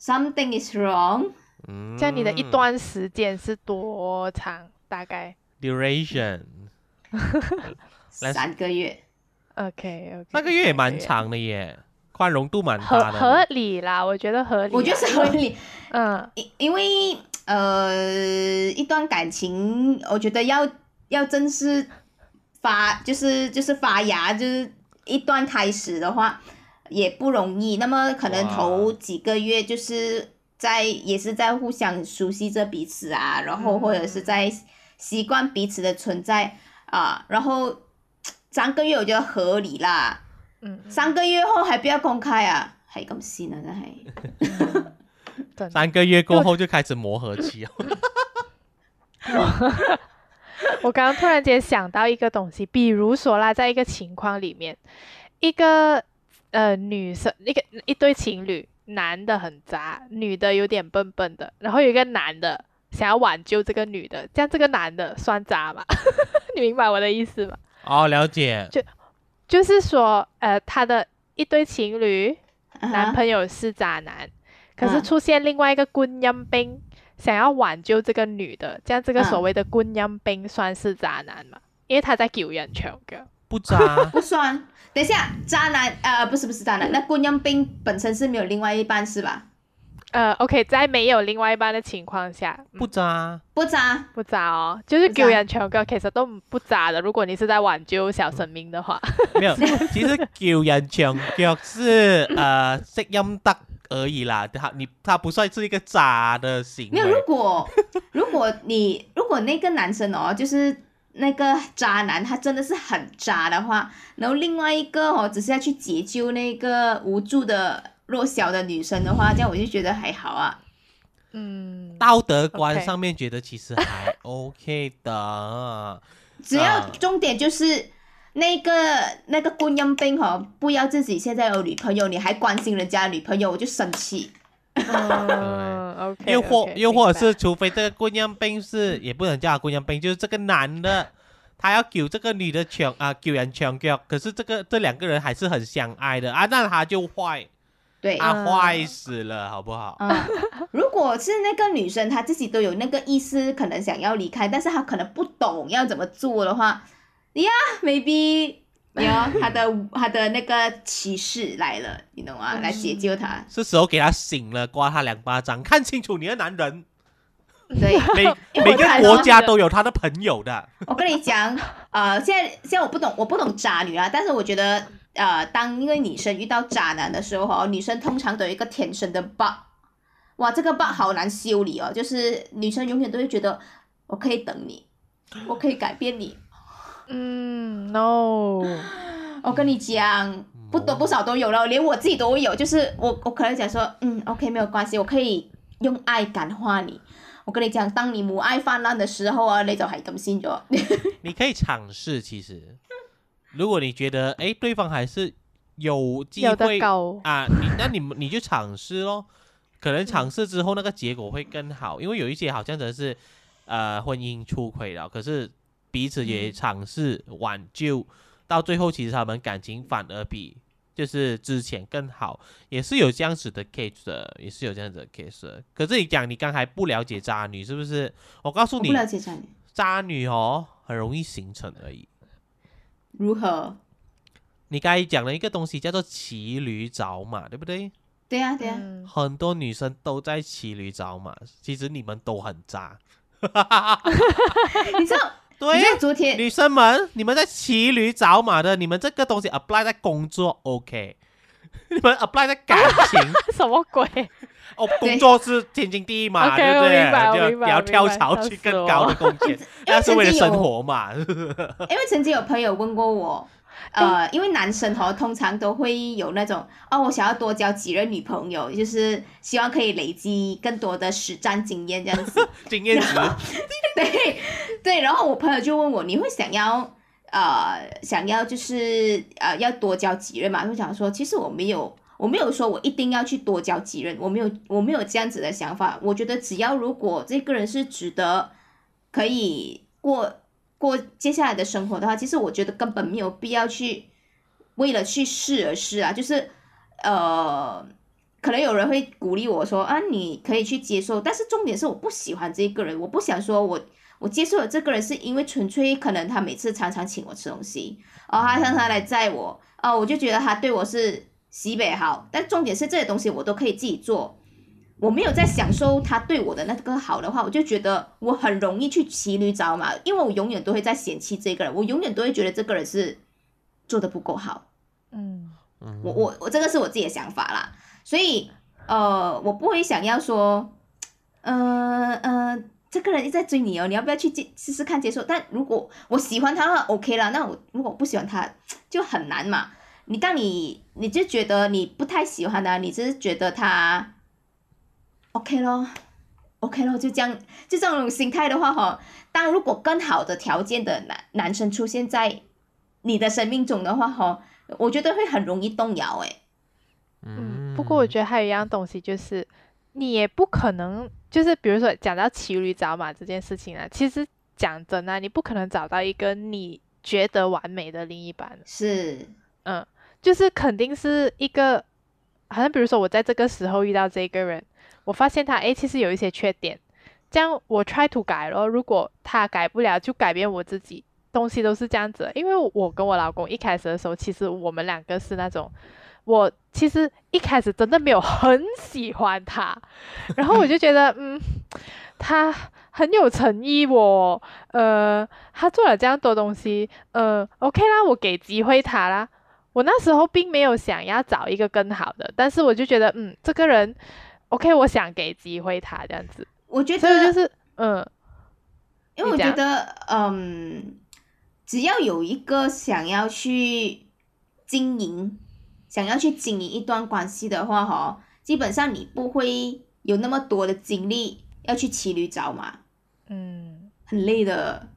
Speaker 1: ，something is wrong。
Speaker 2: 嗯
Speaker 3: 这样你的一段时间是多长？大概
Speaker 2: duration [laughs] 来
Speaker 1: 三个月
Speaker 3: ，OK OK，
Speaker 2: 三个月也蛮长的耶，宽容度蛮
Speaker 3: 合
Speaker 2: 大的。
Speaker 3: 合理啦，我觉得合理啊。
Speaker 1: 我觉得是合理。
Speaker 3: 嗯
Speaker 1: 因因为呃，一段感情，我觉得要要正式发，就是就是发芽，就是一段开始的话也不容易。那么可能头几个月就是在也是在互相熟悉着彼此啊，然后
Speaker 3: 嗯
Speaker 1: 或者是在习惯彼此的存在啊，然后三个月我觉得合理啦。
Speaker 3: 嗯，嗯
Speaker 1: 三个月后还不要公开啊，係咁先啊，真係。[laughs]
Speaker 3: 真的
Speaker 2: 三个月过后就开始磨合期哦。[laughs]
Speaker 3: 我刚刚突然间想到一个东西，比如说啦，在一个情况里面，一个呃女生，一个一对情侣，男的很渣，女的有点笨笨的，然后有一个男的想要挽救这个女的，这样这个男的算渣吗？[laughs] 你明白我的意思吗？
Speaker 2: 哦，了解。
Speaker 3: 就就是说，呃，他的一对情侣，男朋友是渣男，可是
Speaker 1: 嗯
Speaker 3: 出现另外一个观音兵，想要挽救这个女的，这样这个
Speaker 1: 嗯
Speaker 3: 所谓的观音兵算是渣男吗？因为他在救人唱歌。
Speaker 2: 不渣，[laughs]
Speaker 1: 不算。等一下，渣男呃不是不是渣男，那观音兵本身是没有另外一半是吧？
Speaker 3: 呃，OK，在没有另外一半的情况下，嗯
Speaker 2: 不渣。
Speaker 1: 不渣，
Speaker 3: 不渣哦，就是救人穷嘅，其實都唔不渣的。如果你是在挽救小生命的話，[laughs]
Speaker 2: 没有，其实救人墙脚是呃识音得而已啦，他你他不算是一个渣的行
Speaker 1: 没有。如
Speaker 2: 为。
Speaker 1: 果如果你如果那个男生哦，就是那个渣男，他真的是很渣的话，然后另外一个哦，只是要去解救那个无助的弱小的女生的话，这样我就觉得还好啊。
Speaker 3: 嗯，
Speaker 2: 道德观上面觉得其实还 [laughs] OK 的，
Speaker 1: 只要
Speaker 2: 啊
Speaker 1: 重点就是那个那个观音兵哦，不要自己现在有女朋友，你还关心人家女朋友，我就生气。[laughs]
Speaker 3: 嗯，OK，
Speaker 2: 又或又或者是，除非这个姑娘兵是，也不能叫他观音兵，就是这个男的，他要救这个女的抢啊，救人抢脚，可是这个这两个人还是很相爱的啊，那他就坏，
Speaker 1: 对，
Speaker 2: 他
Speaker 3: 嗯
Speaker 2: 坏死了，好不好？
Speaker 1: 嗯，[laughs] 如果是那个女生，她自己都有那个意思，可能想要离开，但是她可能不懂要怎么做的话，呀，maybe，呀，[laughs] 她的她的那个骑士来了，你懂吗？来解救她。
Speaker 2: 是时候给她醒了，刮她两巴掌，看清楚你的男人，
Speaker 1: 对，[laughs]
Speaker 2: 每每个国家都有他的朋友的，
Speaker 1: 我跟你讲，呃，现在现在我不懂，我不懂渣女啊，但是我觉得，呃，当一个女生遇到渣男的时候，哦，女生通常都有一个天生的 bug，哇，这个 bug 好难修理哦，就是女生永远都会觉得，我可以等你，我可以改变你，
Speaker 3: 嗯，no，[gasps]
Speaker 1: 我跟你讲，不多不少都有了，连我自己都会有。就是我我可能讲说，嗯，OK，没有关系，我可以用爱感化你。我跟你讲，当你母爱泛滥的时候啊，你就係咁先咗。
Speaker 2: 你可以尝试。其实，如果你觉得哎对方还是有机
Speaker 3: 有的
Speaker 2: 会
Speaker 3: 搞，
Speaker 2: 啊，你那你们你就尝试咯，[laughs] 可能尝试之后那个结果会更好，因为有一些好像真的是呃婚姻出轨了，可是彼此也
Speaker 1: 嗯
Speaker 2: 尝试挽救，到最后其实他们感情反而比就是之前更好，也是有这样子的 case 的，也是有这样子的 case 的。可是你讲你刚才不了解渣女是不是？我告诉你
Speaker 1: 不，了解渣女
Speaker 2: 渣女哦很容易形成而已。
Speaker 1: 如何？
Speaker 2: 你刚才讲了一个东西叫做骑驴找马，对不对？
Speaker 1: 對啊，對啊。
Speaker 3: 嗯，
Speaker 2: 很多女生都在骑驴找马，其实你们都很渣。[laughs]
Speaker 1: 你知道？[laughs]
Speaker 2: 对
Speaker 1: 你知道昨天
Speaker 2: 女生们，你们在骑驴找马的，你们这个东西 apply 在工作 OK，你们 apply 在感情 [laughs]
Speaker 3: 什么鬼？
Speaker 2: 哦，工作是天经地义嘛对不对？就要跳槽去更高的工钱，[laughs] 那是为了生活嘛。
Speaker 1: 因为曾经有朋友问过我，呃，因为男生哦通常都会有那种哦，我想要多交几任女朋友，就是希望可以累积更多的实战经验这样子。[laughs]
Speaker 2: 经验值，
Speaker 1: 对对，然后我朋友就问我，你会想要呃想要就是呃要多交几任嘛？就想说，其实我没有。我没有说我一定要去多交几任，我没有我没有这样子的想法。我觉得只要如果这个人是值得可以过过接下来的生活的话，其实我觉得根本没有必要去为了去试而试啊。就是呃，可能有人会鼓励我说啊，你可以去接受，但是重点是我不喜欢这个人，我不想说我我接受了这个人是因为纯粹可能他每次常常请我吃东西，哦，他常常来载我，哦，我就觉得他对我是西北好，但重点是这些东西我都可以自己做。我没有在享受他对我的那个好的话，我就觉得我很容易去骑驴找马，因为我永远都会在嫌弃这个人，我永远都会觉得这个人是做的不够好。
Speaker 3: 嗯
Speaker 2: 嗯
Speaker 1: 我我我这个是我自己的想法啦，所以呃，我不会想要说，呃呃，这个人一直在追你哦，你要不要去接试试看接受？但如果我喜欢他的话，OK 啦，那我如果不喜欢他，就很难嘛。你当你你就觉得你不太喜欢他，你只是觉得他 OK 咯，OK 咯，就这样，就这种心态的话哈，当如果更好的条件的男男生出现在你的生命中的话哈，我觉得会很容易动摇诶。
Speaker 3: 嗯，不过我觉得还有一样东西就是，你也不可能就是比如说讲到骑驴找马这件事情啊，其实讲真啊，你不可能找到一个你觉得完美的另一半，
Speaker 1: 是，
Speaker 3: 嗯，就是肯定是一个好像比如说我在这个时候遇到这个人，我发现他诶其实有一些缺点，这样我 try to 改咯。如果他改不了，就改变我自己。东西都是这样子，因为我跟我老公一开始的时候，其实我们两个是那种，我其实一开始真的没有很喜欢他，然后我就觉得，嗯，他很有诚意哦，呃，他做了这样多东西，呃，OK 啦，我给机会他啦。我那时候并没有想要找一个更好的，但是我就觉得，嗯，这个人 OK，我想给机会他这样子。
Speaker 1: 我觉
Speaker 3: 所以就是，嗯，
Speaker 1: 因为我觉得，嗯，只要有一个想要去经营、想要去经营一段关系的话，哈，基本上你不会有那么多的精力要去骑驴找马，
Speaker 3: 嗯，
Speaker 1: 很累的。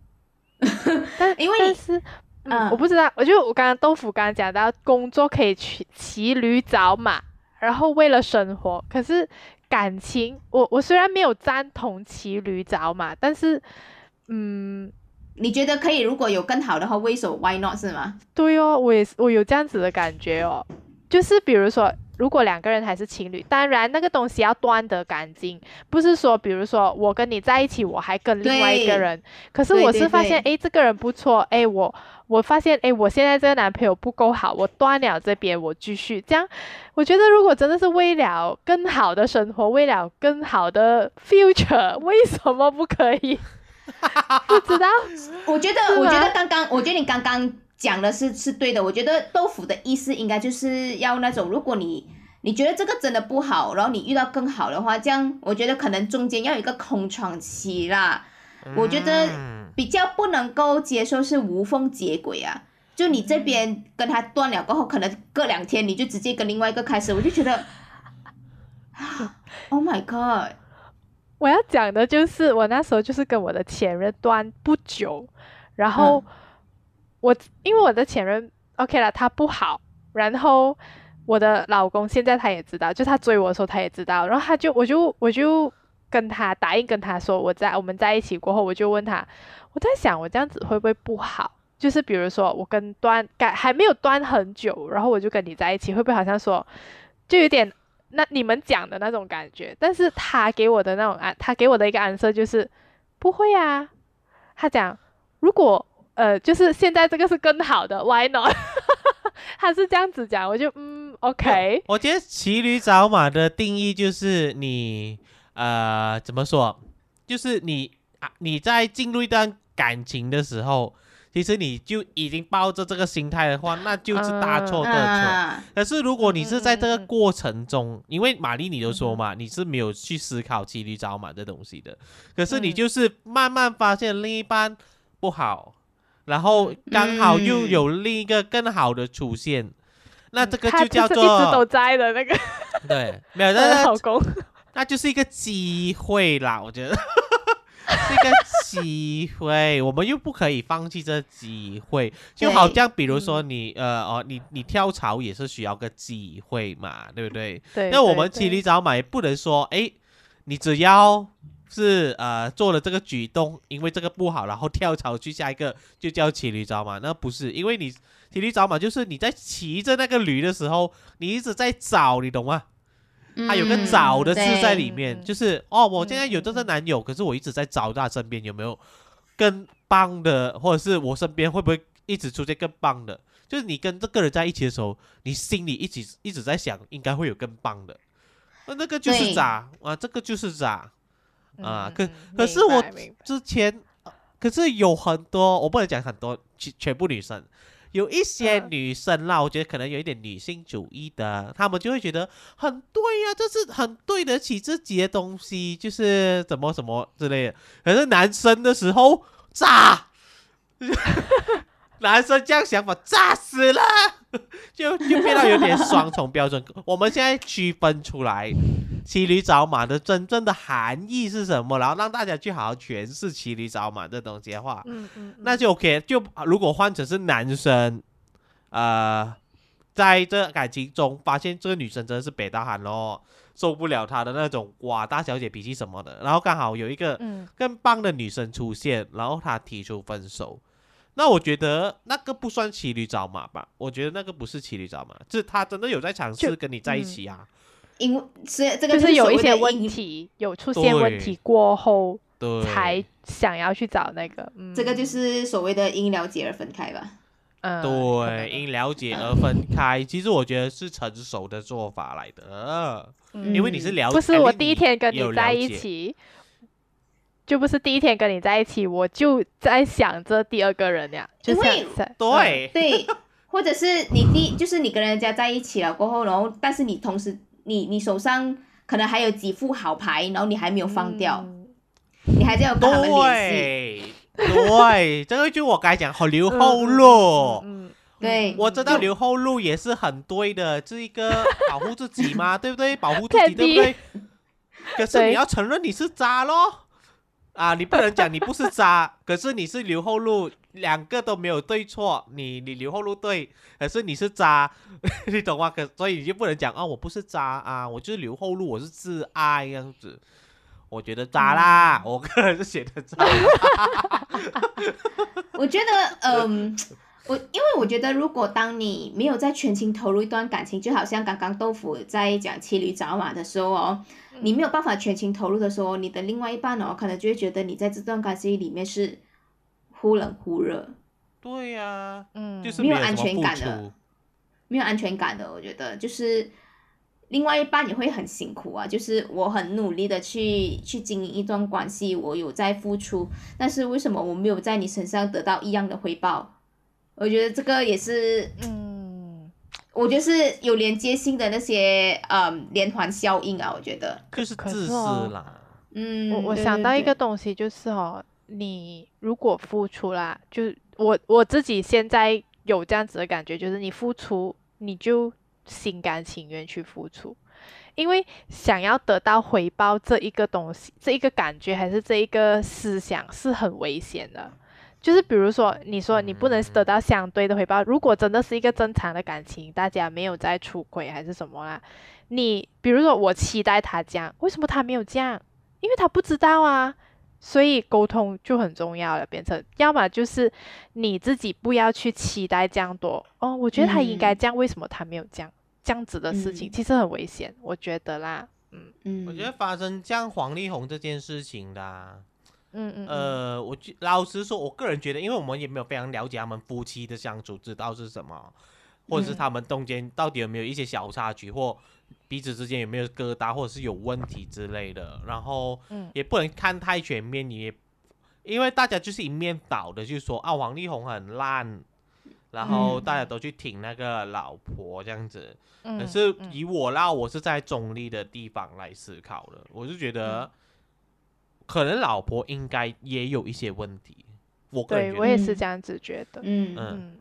Speaker 3: 但 [laughs]
Speaker 1: 因为
Speaker 3: 但是，嗯，
Speaker 1: 嗯
Speaker 3: 我不知道，我就我刚刚豆腐刚刚讲到工作可以骑骑驴找马，然后为了生活，可是感情，我我虽然没有赞同骑驴找马，但是，嗯，
Speaker 1: 你觉得可以？如果有更好的话，为什么 why not 是吗？
Speaker 3: 对哦，我也是，我有这样子的感觉哦，就是比如说，如果两个人还是情侣，当然那个东西要断得干净，不是说，比如说我跟你在一起，我还跟另外一个人，可是我是发现，
Speaker 1: 对
Speaker 3: 诶，这个人不错，诶，我我发现，诶，我现在这个男朋友不够好，我断了这边，我继续这样，我觉得如果真的是为了更好的生活，为了更好的 future，为什么不可以？不知道，
Speaker 1: 我觉得，我觉得刚刚，我觉得你刚刚讲的是是对的。我觉得豆腐的意思应该就是要那种，如果你你觉得这个真的不好，然后你遇到更好的话，这样我觉得可能中间要有一个空窗期啦。我觉得
Speaker 2: 嗯
Speaker 1: 比较不能够接受是无缝接轨啊。就你这边跟他断了过后，可能隔两天你就直接跟另外一个开始，我就觉得，[laughs] Oh my god，
Speaker 3: 我要讲的就是，我那时候就是跟我的前任断不久，然后我因为我的前任 OK 了，他不好，然后我的老公现在他也知道，就他追我的时候他也知道，然后他就我就我就跟他答应跟他说我在我们在一起过后，我就问他，我在想我这样子会不会不好？就是比如说我跟端感还没有端很久，然后我就跟你在一起，会不会好像说就有点那你们讲的那种感觉？但是他给我的那种安，他给我的一个安 r 就是不会啊。他讲如果呃就是现在这个是更好的，Why not？[laughs] 他是这样子讲，我就嗯 OK，
Speaker 2: 我觉得骑驴找马的定义就是你呃怎么说，就是你啊你在进入一段感情的时候，其实你就已经抱着这个心态的话，那就是大错特错。
Speaker 1: 啊，
Speaker 2: 可是如果你是在这个过程中，因为玛丽你都说嘛，你是没有去思考骑驴找马这东西的，可是你
Speaker 3: 嗯。
Speaker 2: 就是慢慢发现另一半不好，然后刚好又
Speaker 1: 嗯。
Speaker 2: 有另一个更好的出现，那这个就叫
Speaker 3: 做一直都
Speaker 2: 做
Speaker 3: 在的那个 [laughs]
Speaker 2: 对，没有，那
Speaker 3: 老公，
Speaker 2: 那就是一个机会啦，我觉得。[laughs] 是一个机会，我们又不可以放弃这机会，就好像比如说你、呃哦，你你跳槽也是需要个机会嘛，对不对？
Speaker 3: 对，
Speaker 2: 那我们骑驴找马也不能说，哎，你只要是呃做了这个举动，因为这个不好，然后跳槽去下一个就叫骑驴找马，那不是，因为你骑驴找马就是你在骑着那个驴的时候，你一直在找，你懂吗？它有个
Speaker 1: 嗯
Speaker 2: 找的字在里面，
Speaker 3: 嗯。
Speaker 2: 就是哦，我现在有
Speaker 3: 嗯。
Speaker 2: 这个男友，可是我一直在找他身边有没有更棒的，或者是我身边会不会一直出现更棒的？就是你跟这个人在一起的时候，你心里一直一直在想，应该会有更棒的，那那个就是
Speaker 1: 对
Speaker 2: 渣啊，这个就是渣。啊可可是我之前，呃可是有很多，我不能讲很多，全全部女生，有一些
Speaker 3: 嗯
Speaker 2: 女生啦，我觉得可能有一点女性主义的，她们就会觉得很对呀、这是很对得起自己的东西，就是怎么什么之类的。可是男生的时候，炸，男生这样想法，炸死了，就就变得有点双重标准。我们现在区分出来。骑驴找马的真正的含义是什么？然后让大家去好好诠释骑驴找马这东西的话，
Speaker 3: 嗯嗯，
Speaker 2: 那就 OK。就如果换成是男生，呃，在这感情中发现这个女生真的是北大喊咯，受不了她的那种哇大小姐脾气什么的，然后刚好有一个
Speaker 3: 嗯
Speaker 2: 更棒的女生出现，然后她提出分手，那我觉得那个不算骑驴找马吧？我觉得那个不是骑驴找马，是他真的有在尝试跟你在一起啊。
Speaker 1: 因为所以这个
Speaker 3: 就是有一些问，题，有出现问题过后
Speaker 2: 对，
Speaker 3: 才想要去找那个，嗯，
Speaker 1: 这个就是所谓的因了解而分开吧。
Speaker 3: 嗯，
Speaker 2: 对，因了解而分开。其实我觉得是成熟的做法来的，
Speaker 3: 嗯
Speaker 2: 因为你是了解，
Speaker 3: 不是我第一天跟你在，一起，就不是第一天跟你在一起，我就在想着第二个人呀，就
Speaker 1: 因为
Speaker 3: 想在
Speaker 2: 对，
Speaker 1: 对，或者是你第就是你跟人家在一起了过后，然后但是你同时你你手上可能还有几副好牌，然后你还没有放掉，
Speaker 3: 嗯
Speaker 1: 你还在有跟他们联系。
Speaker 2: 对对，这个就我该讲，好留后路。
Speaker 3: 嗯，嗯
Speaker 1: 对
Speaker 2: 我知道留后路也是很对的，这一个保护自己嘛，[laughs] 对不对？保护自己对不对？可是你要承认你是渣咯，啊，你不能讲你不是渣，[laughs] 可是你是留后路，两个都没有对错，你你留后路对，可是你是渣，[laughs] 你懂吗？可所以你就不能讲啊，我不是渣啊，我就是留后路，我是自爱这样子。我觉得渣啦，我个人是觉得渣。[laughs]
Speaker 1: 我觉得，嗯，我因为我觉得，如果当你没有在全情投入一段感情，就好像刚刚豆腐在讲骑驴找马的时候哦，你没有办法全情投入的时候，你的另外一半哦，可能就会觉得你在这段关系里面是忽冷忽热，
Speaker 2: 对呀、
Speaker 3: 嗯，
Speaker 2: 就是
Speaker 1: 没有安全感的没有安全感的。我觉得就是另外一半也会很辛苦啊，就是我很努力的去去经营一段关系，我有在付出，但是为什么我没有在你身上得到一样的回报？我觉得这个也是
Speaker 3: 嗯，
Speaker 1: 我觉得是有连接性的那些嗯连环效应啊，我觉得，
Speaker 2: 就是
Speaker 3: 可
Speaker 2: 自私啦。
Speaker 1: 嗯，
Speaker 3: 我我想到一个
Speaker 1: 对
Speaker 3: 东西，就是哦，你如果付出啦，就我我自己现在有这样子的感觉，就是你付出，你就心甘情愿去付出，因为想要得到回报这一个东西，这一个感觉还是这一个思想是很危险的。就是比如说，你说你不能得到相对的回报，如果真的是一个正常的感情，大家没有在出轨还是什么啦，你比如说我期待他这样，为什么他没有这样？因为他不知道啊，所以沟通就很重要了。变成要么就是你自己不要去期待这样多哦，我觉得他应该
Speaker 1: 嗯
Speaker 3: 这样，为什么他没有这样？这样子的事情、
Speaker 1: 嗯
Speaker 3: 其实很危险，我觉得啦。嗯
Speaker 1: 嗯，
Speaker 2: 我觉得发生像黄丽红这件事情的啊、
Speaker 3: 嗯嗯，嗯。
Speaker 2: 呃，我觉老实说，我个人觉得，因为我们也没有非常了解他们夫妻的相处之道是什么，或者是
Speaker 1: 嗯
Speaker 2: 他们中间到底有没有一些小插曲，或彼此之间有没有疙瘩，或者是有问题之类的。然后
Speaker 3: 嗯。
Speaker 2: 也不能看太全面，你也因为大家就是一面倒的，就是说啊，王力宏很烂，然后
Speaker 1: 嗯
Speaker 2: 大家都去挺那个老婆这样子。
Speaker 3: 嗯
Speaker 2: 可是
Speaker 3: 嗯。
Speaker 2: 以我啦，我是在中立的地方来思考的，我就觉得
Speaker 3: 嗯
Speaker 2: 可能老婆应该也有一些问题，我个人
Speaker 3: 对我也是这样子觉得。
Speaker 1: 嗯。
Speaker 2: 嗯。
Speaker 3: 嗯。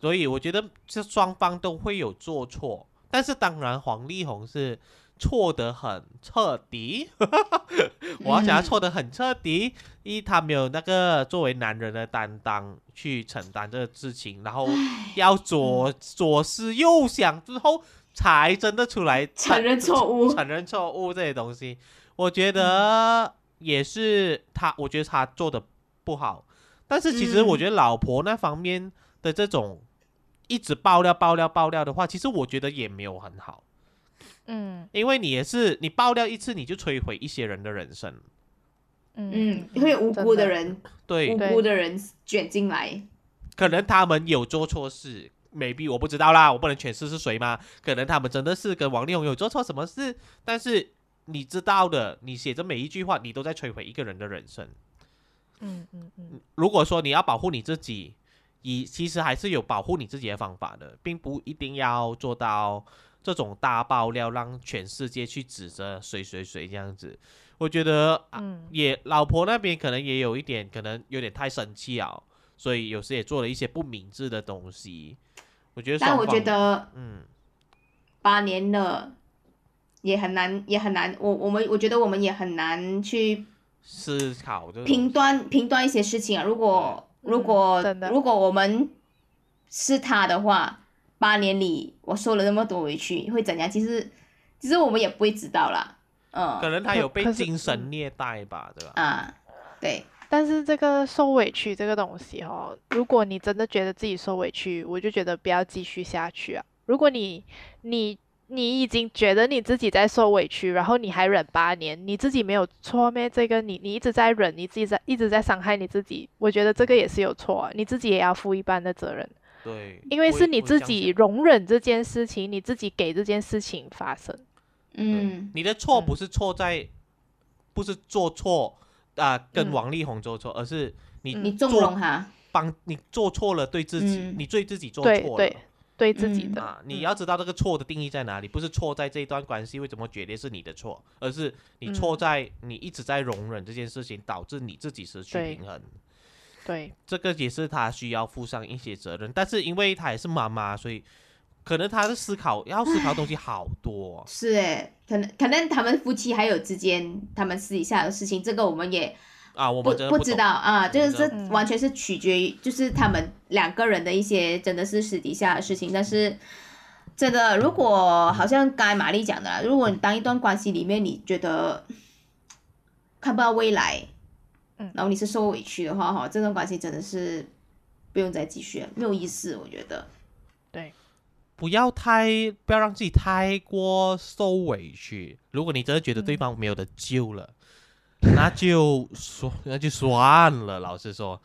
Speaker 2: 所以我觉得这双方都会有做错，但是当然黄丽红是错得很彻底，[laughs] 我要想他
Speaker 1: 嗯
Speaker 2: 错得很彻底，一他没有那个作为男人的担当去承担这个事情，然后要左左思右想之后才真的出来
Speaker 1: 承认错误，
Speaker 2: 承认错误这些东西，我觉得也是他，我觉得他做的不好。但是其实
Speaker 1: 嗯
Speaker 2: 我觉得老婆那方面的这种一直爆料、爆料、爆料的话，其实我觉得也没有很好，
Speaker 3: 嗯
Speaker 2: 因为你也是你爆料一次，你就摧毁一些人的人生。
Speaker 1: 嗯，会有无辜的
Speaker 3: 真
Speaker 1: 人，
Speaker 2: 对
Speaker 1: 无，辜的人卷进来，
Speaker 2: 可能他们有做错事，maybe 我不知道啦，我不能诠释是谁嘛。可能他们真的是跟王力宏有做错什么事，但是你知道的，你写着每一句话，你都在摧毁一个人的人生。
Speaker 3: 嗯嗯嗯
Speaker 2: 如果说你要保护你自己，以其实还是有保护你自己的方法的，并不一定要做到这种大爆料，让全世界去指责谁谁谁这样子。我觉得啊
Speaker 3: 嗯
Speaker 2: 也老婆那边可能也有一点，可能有点太生气啊，所以有时也做了一些不明智的东西。我觉得，
Speaker 1: 但我觉得
Speaker 2: 嗯，
Speaker 1: 八年了。也很难，也很难。我我们我觉得我们也很难去
Speaker 2: 思考这个
Speaker 1: 评断评断一些事情啊。如果
Speaker 3: 嗯
Speaker 1: 如果
Speaker 3: 真的
Speaker 1: 如果我们是他的话，八年里我受了那么多委屈，会怎样？其实其实我们也不会知道啦。嗯
Speaker 2: 可能他有被精神虐待吧，对吧？
Speaker 1: 啊，对，
Speaker 3: 但是这个受委屈这个东西哦，如果你真的觉得自己受委屈，我就觉得不要继续下去啊。如果你你你已经觉得你自己在受委屈，然后你还忍八年，你自己没有错咩？这个你你一直在忍，你自己在一直在伤害你自己，我觉得这个也是有错啊，你自己也要负一半的责任，
Speaker 2: 对，
Speaker 3: 因为是你自己容忍这件事情，你自己给这件事情发生。
Speaker 1: 嗯，
Speaker 2: 你的错
Speaker 3: 嗯
Speaker 2: 不是错在，不是做错啊、跟
Speaker 3: 嗯
Speaker 2: 王力宏做错，而是你
Speaker 3: 嗯
Speaker 1: 你纵容他，
Speaker 2: 帮你做错了，对自己，
Speaker 1: 嗯
Speaker 2: 你对自己做错了。
Speaker 3: 对对自己
Speaker 1: 嗯
Speaker 3: 的，
Speaker 2: 啊，你
Speaker 3: 嗯
Speaker 2: 要知道这个错的定义在哪里，不是错在这一段关系为什么决定是你的错，而是你错
Speaker 3: 嗯
Speaker 2: 在你一直在容忍这件事情，导致你自己失去平衡。
Speaker 3: 对，
Speaker 2: 这个也是他需要负上一些责任，但是因为他也是妈妈，所以可能他的思考要思考的东西好多哦。
Speaker 1: 是诶，可能可能他们夫妻还有之间他们私底下的事情，这个我们也
Speaker 2: 啊，我
Speaker 1: 不
Speaker 2: 们真的
Speaker 1: 知道啊，就是这
Speaker 3: 嗯
Speaker 1: 完全是取决于就是他们两个人的一些真的是私底下的事情，但是真的如果好像刚才玛丽讲的啦，如果你当一段关系里面你觉得看不到未来，
Speaker 3: 嗯
Speaker 1: 然后你是受委屈的话哈，这段关系真的是不用再继续了，没有意思，我觉得。
Speaker 2: 对不要太不要让自己太过受委屈。如果你真的觉得对
Speaker 3: 嗯
Speaker 2: 方没有得救了，[laughs] 那就说那就算了。老实说，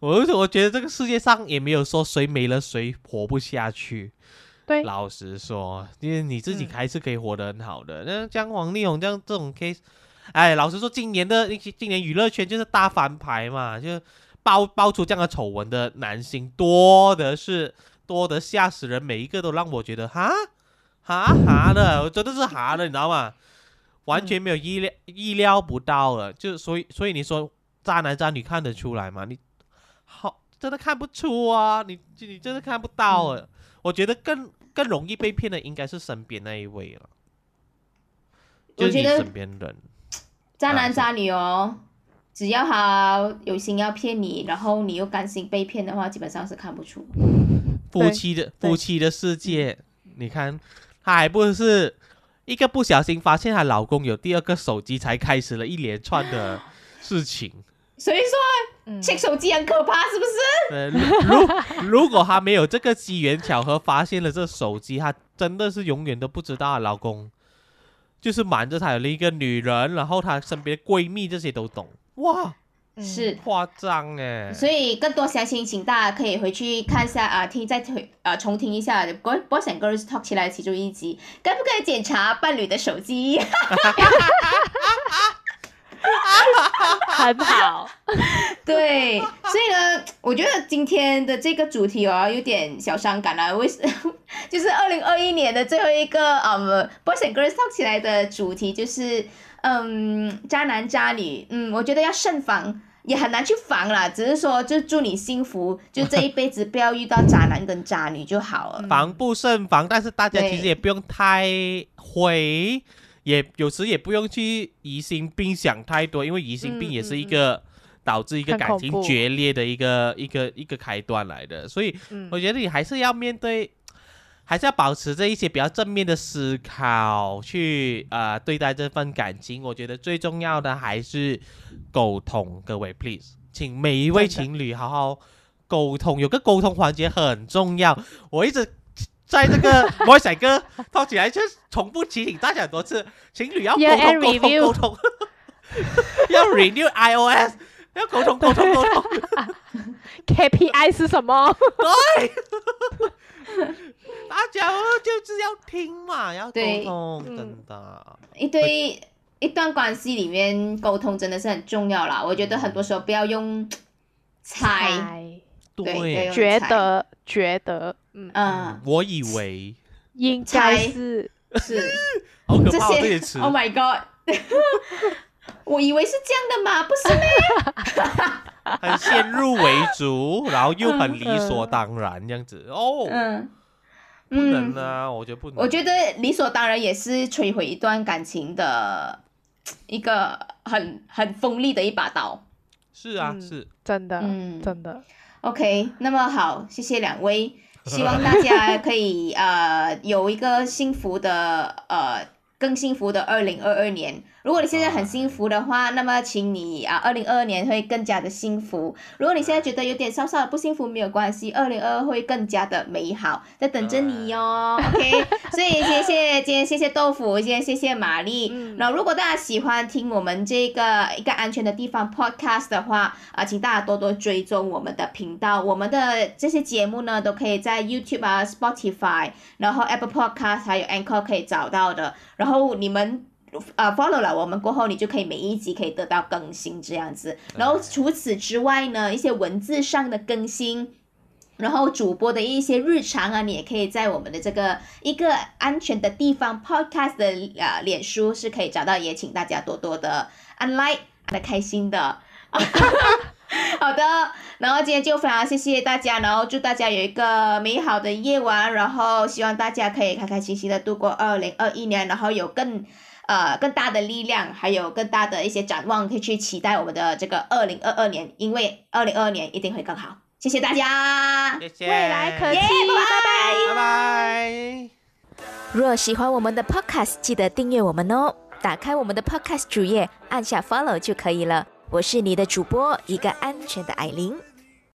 Speaker 2: 我我觉得这个世界上也没有说谁没了谁活不下去。
Speaker 3: 对，
Speaker 2: 老实说，因为你自己
Speaker 3: 嗯
Speaker 2: 还是可以活得很好的。那像王力宏这样这种 case，哎，老实说，今年的今年娱乐圈就是大翻牌嘛，就爆爆出这样的丑闻的男星多的是，多得吓死人，每一个都让我觉得哈哈哈的，我真的是哈的，你知道吗？完全没有意料意料不到了，就所以所以你说渣男渣女看得出来吗？你好真的看不出啊，你你真的看不到啊。我觉得更更容易被骗的应该是身边那一位了，就是你身边人。
Speaker 1: 渣男渣女哦，只要他有心要骗你，然后你又甘心被骗的话，基本上是看不出。
Speaker 2: 夫妻的夫妻的世界，你看，他还不是一个不小心发现她老公有第二个手机，才开始了一连串的 [laughs] 事情。
Speaker 1: 所以说
Speaker 3: 嗯，
Speaker 1: 手机很可怕，是不是？
Speaker 2: 呃，如如果她没有这个机缘巧合发现了这手机，她真的是永远都不知道她老公就是瞒着她有另一个女人，然后她身边的闺蜜这些都懂，哇，
Speaker 3: 嗯
Speaker 1: 是。
Speaker 2: 夸张哎！
Speaker 1: 所以更多详情，请大家可以回去看一下啊，听再回啊重听一下《Boy Boys and Girls Talk》起来其中一集，该不该检查伴侣的手机？
Speaker 3: 很好，[laughs]
Speaker 1: 对，所以呢，我觉得今天的这个主题哦，有点小伤感啊。为什 [laughs] 就是二零二一年的最后一个嗯，Boys and Girls Talk 起来的主题就是嗯，渣男渣女，嗯，我觉得要慎防。也很难去防啦，只是说，就祝你幸福，就这一辈子不要遇到渣男跟渣女就好了。
Speaker 2: 防不胜防，但是大家其实也不用太灰，也有时也不用去疑心病想太多，因为疑心病
Speaker 3: 嗯
Speaker 2: 也是一
Speaker 3: 嗯嗯
Speaker 2: 个导致一个感情决裂的一个一个一个开端来的，所以
Speaker 3: 嗯
Speaker 2: 我觉得你还是要面对，还是要保持着一些比较正面的思考去呃对待这份感情。我觉得最重要的还是沟通，各位 please，请每一位情侣好好沟通，有个沟通环节很重要。我一直在这个摩仔哥套起来，就重复提醒大家很多次，情侣要沟通
Speaker 3: end
Speaker 2: 沟通沟通，[laughs] 要 renew iOS，要沟通沟通沟通。[laughs]
Speaker 3: KPI 是什么？[laughs]
Speaker 2: 大家哦就是要听嘛，要沟
Speaker 1: 对
Speaker 2: 通，
Speaker 3: 嗯
Speaker 2: 真的。
Speaker 1: 一对一段关系里面沟通真的是很重要啦。我觉得很多时候不要用猜，
Speaker 3: 猜。
Speaker 1: 对
Speaker 3: 觉得觉得，嗯，
Speaker 1: 嗯，
Speaker 2: 我以为。
Speaker 3: 应该
Speaker 1: 猜。
Speaker 3: 是。
Speaker 1: 是 [laughs]
Speaker 2: 好可
Speaker 1: 这
Speaker 2: 怕哦这些
Speaker 1: 些
Speaker 2: 词。[laughs]
Speaker 1: Oh my God！[laughs] 我以为是这样的嘛，不是咩？
Speaker 2: 很先入为主，然后又很理所当然这样子。哦，
Speaker 1: 嗯
Speaker 2: 不能
Speaker 1: 嗯，
Speaker 2: 啊，我觉得不能。
Speaker 1: 我觉得理所当然也是摧毁一段感情的一个很很锋利的一把刀。
Speaker 2: 是啊，
Speaker 3: 嗯
Speaker 2: 是
Speaker 3: 真的，
Speaker 1: 嗯
Speaker 3: 真的
Speaker 1: ，OK，那么好，谢谢两位，[laughs] 希望大家可以呃有一个幸福的呃更幸福的二零二二年。如果你现在很幸福的话，那么请你啊，二零二二年会更加的幸福。如果你现在觉得有点稍稍的不幸福，没有关系，二零二二会更加的美好，在等着你哟。OK，所以谢谢今天谢谢豆腐，今天谢谢玛丽。
Speaker 3: 嗯
Speaker 1: 然后如果大家喜欢听我们这个一个安全的地方 Podcast 的话，啊，请大家多多追踪我们的频道。我们的这些节目呢，都可以在 YouTube 啊、Spotify，然后 Apple Podcast 还有 Anchor 可以找到的。然后你们。呃，follow 了我们过后，你就可以每一集可以得到更新这样子。然后除此之外呢，一些文字上的更新，然后主播的一些日常啊，你也可以在我们的这个一个安全的地方 podcast 的呃脸书是可以找到，也请大家多多的按 like，按的开心的。[laughs] 好的，然后今天就非常谢谢大家，然后祝大家有一个美好的夜晚，然后希望大家可以开开心心的度过二零二一年，然后有更呃更大的力量，还有更大的一些展望，可以去期待我们的这个二零二二年，因为二零二二年一定会更好。谢谢大家，
Speaker 2: 谢谢，
Speaker 3: 未来可期，
Speaker 1: 耶拜拜
Speaker 3: 拜拜。
Speaker 2: 拜拜。
Speaker 4: 若喜欢我们的 Podcast，记得订阅我们哦。打开我们的 Podcast 主页，按下 Follow 就可以了。我是你的主播，一个安全的艾琳。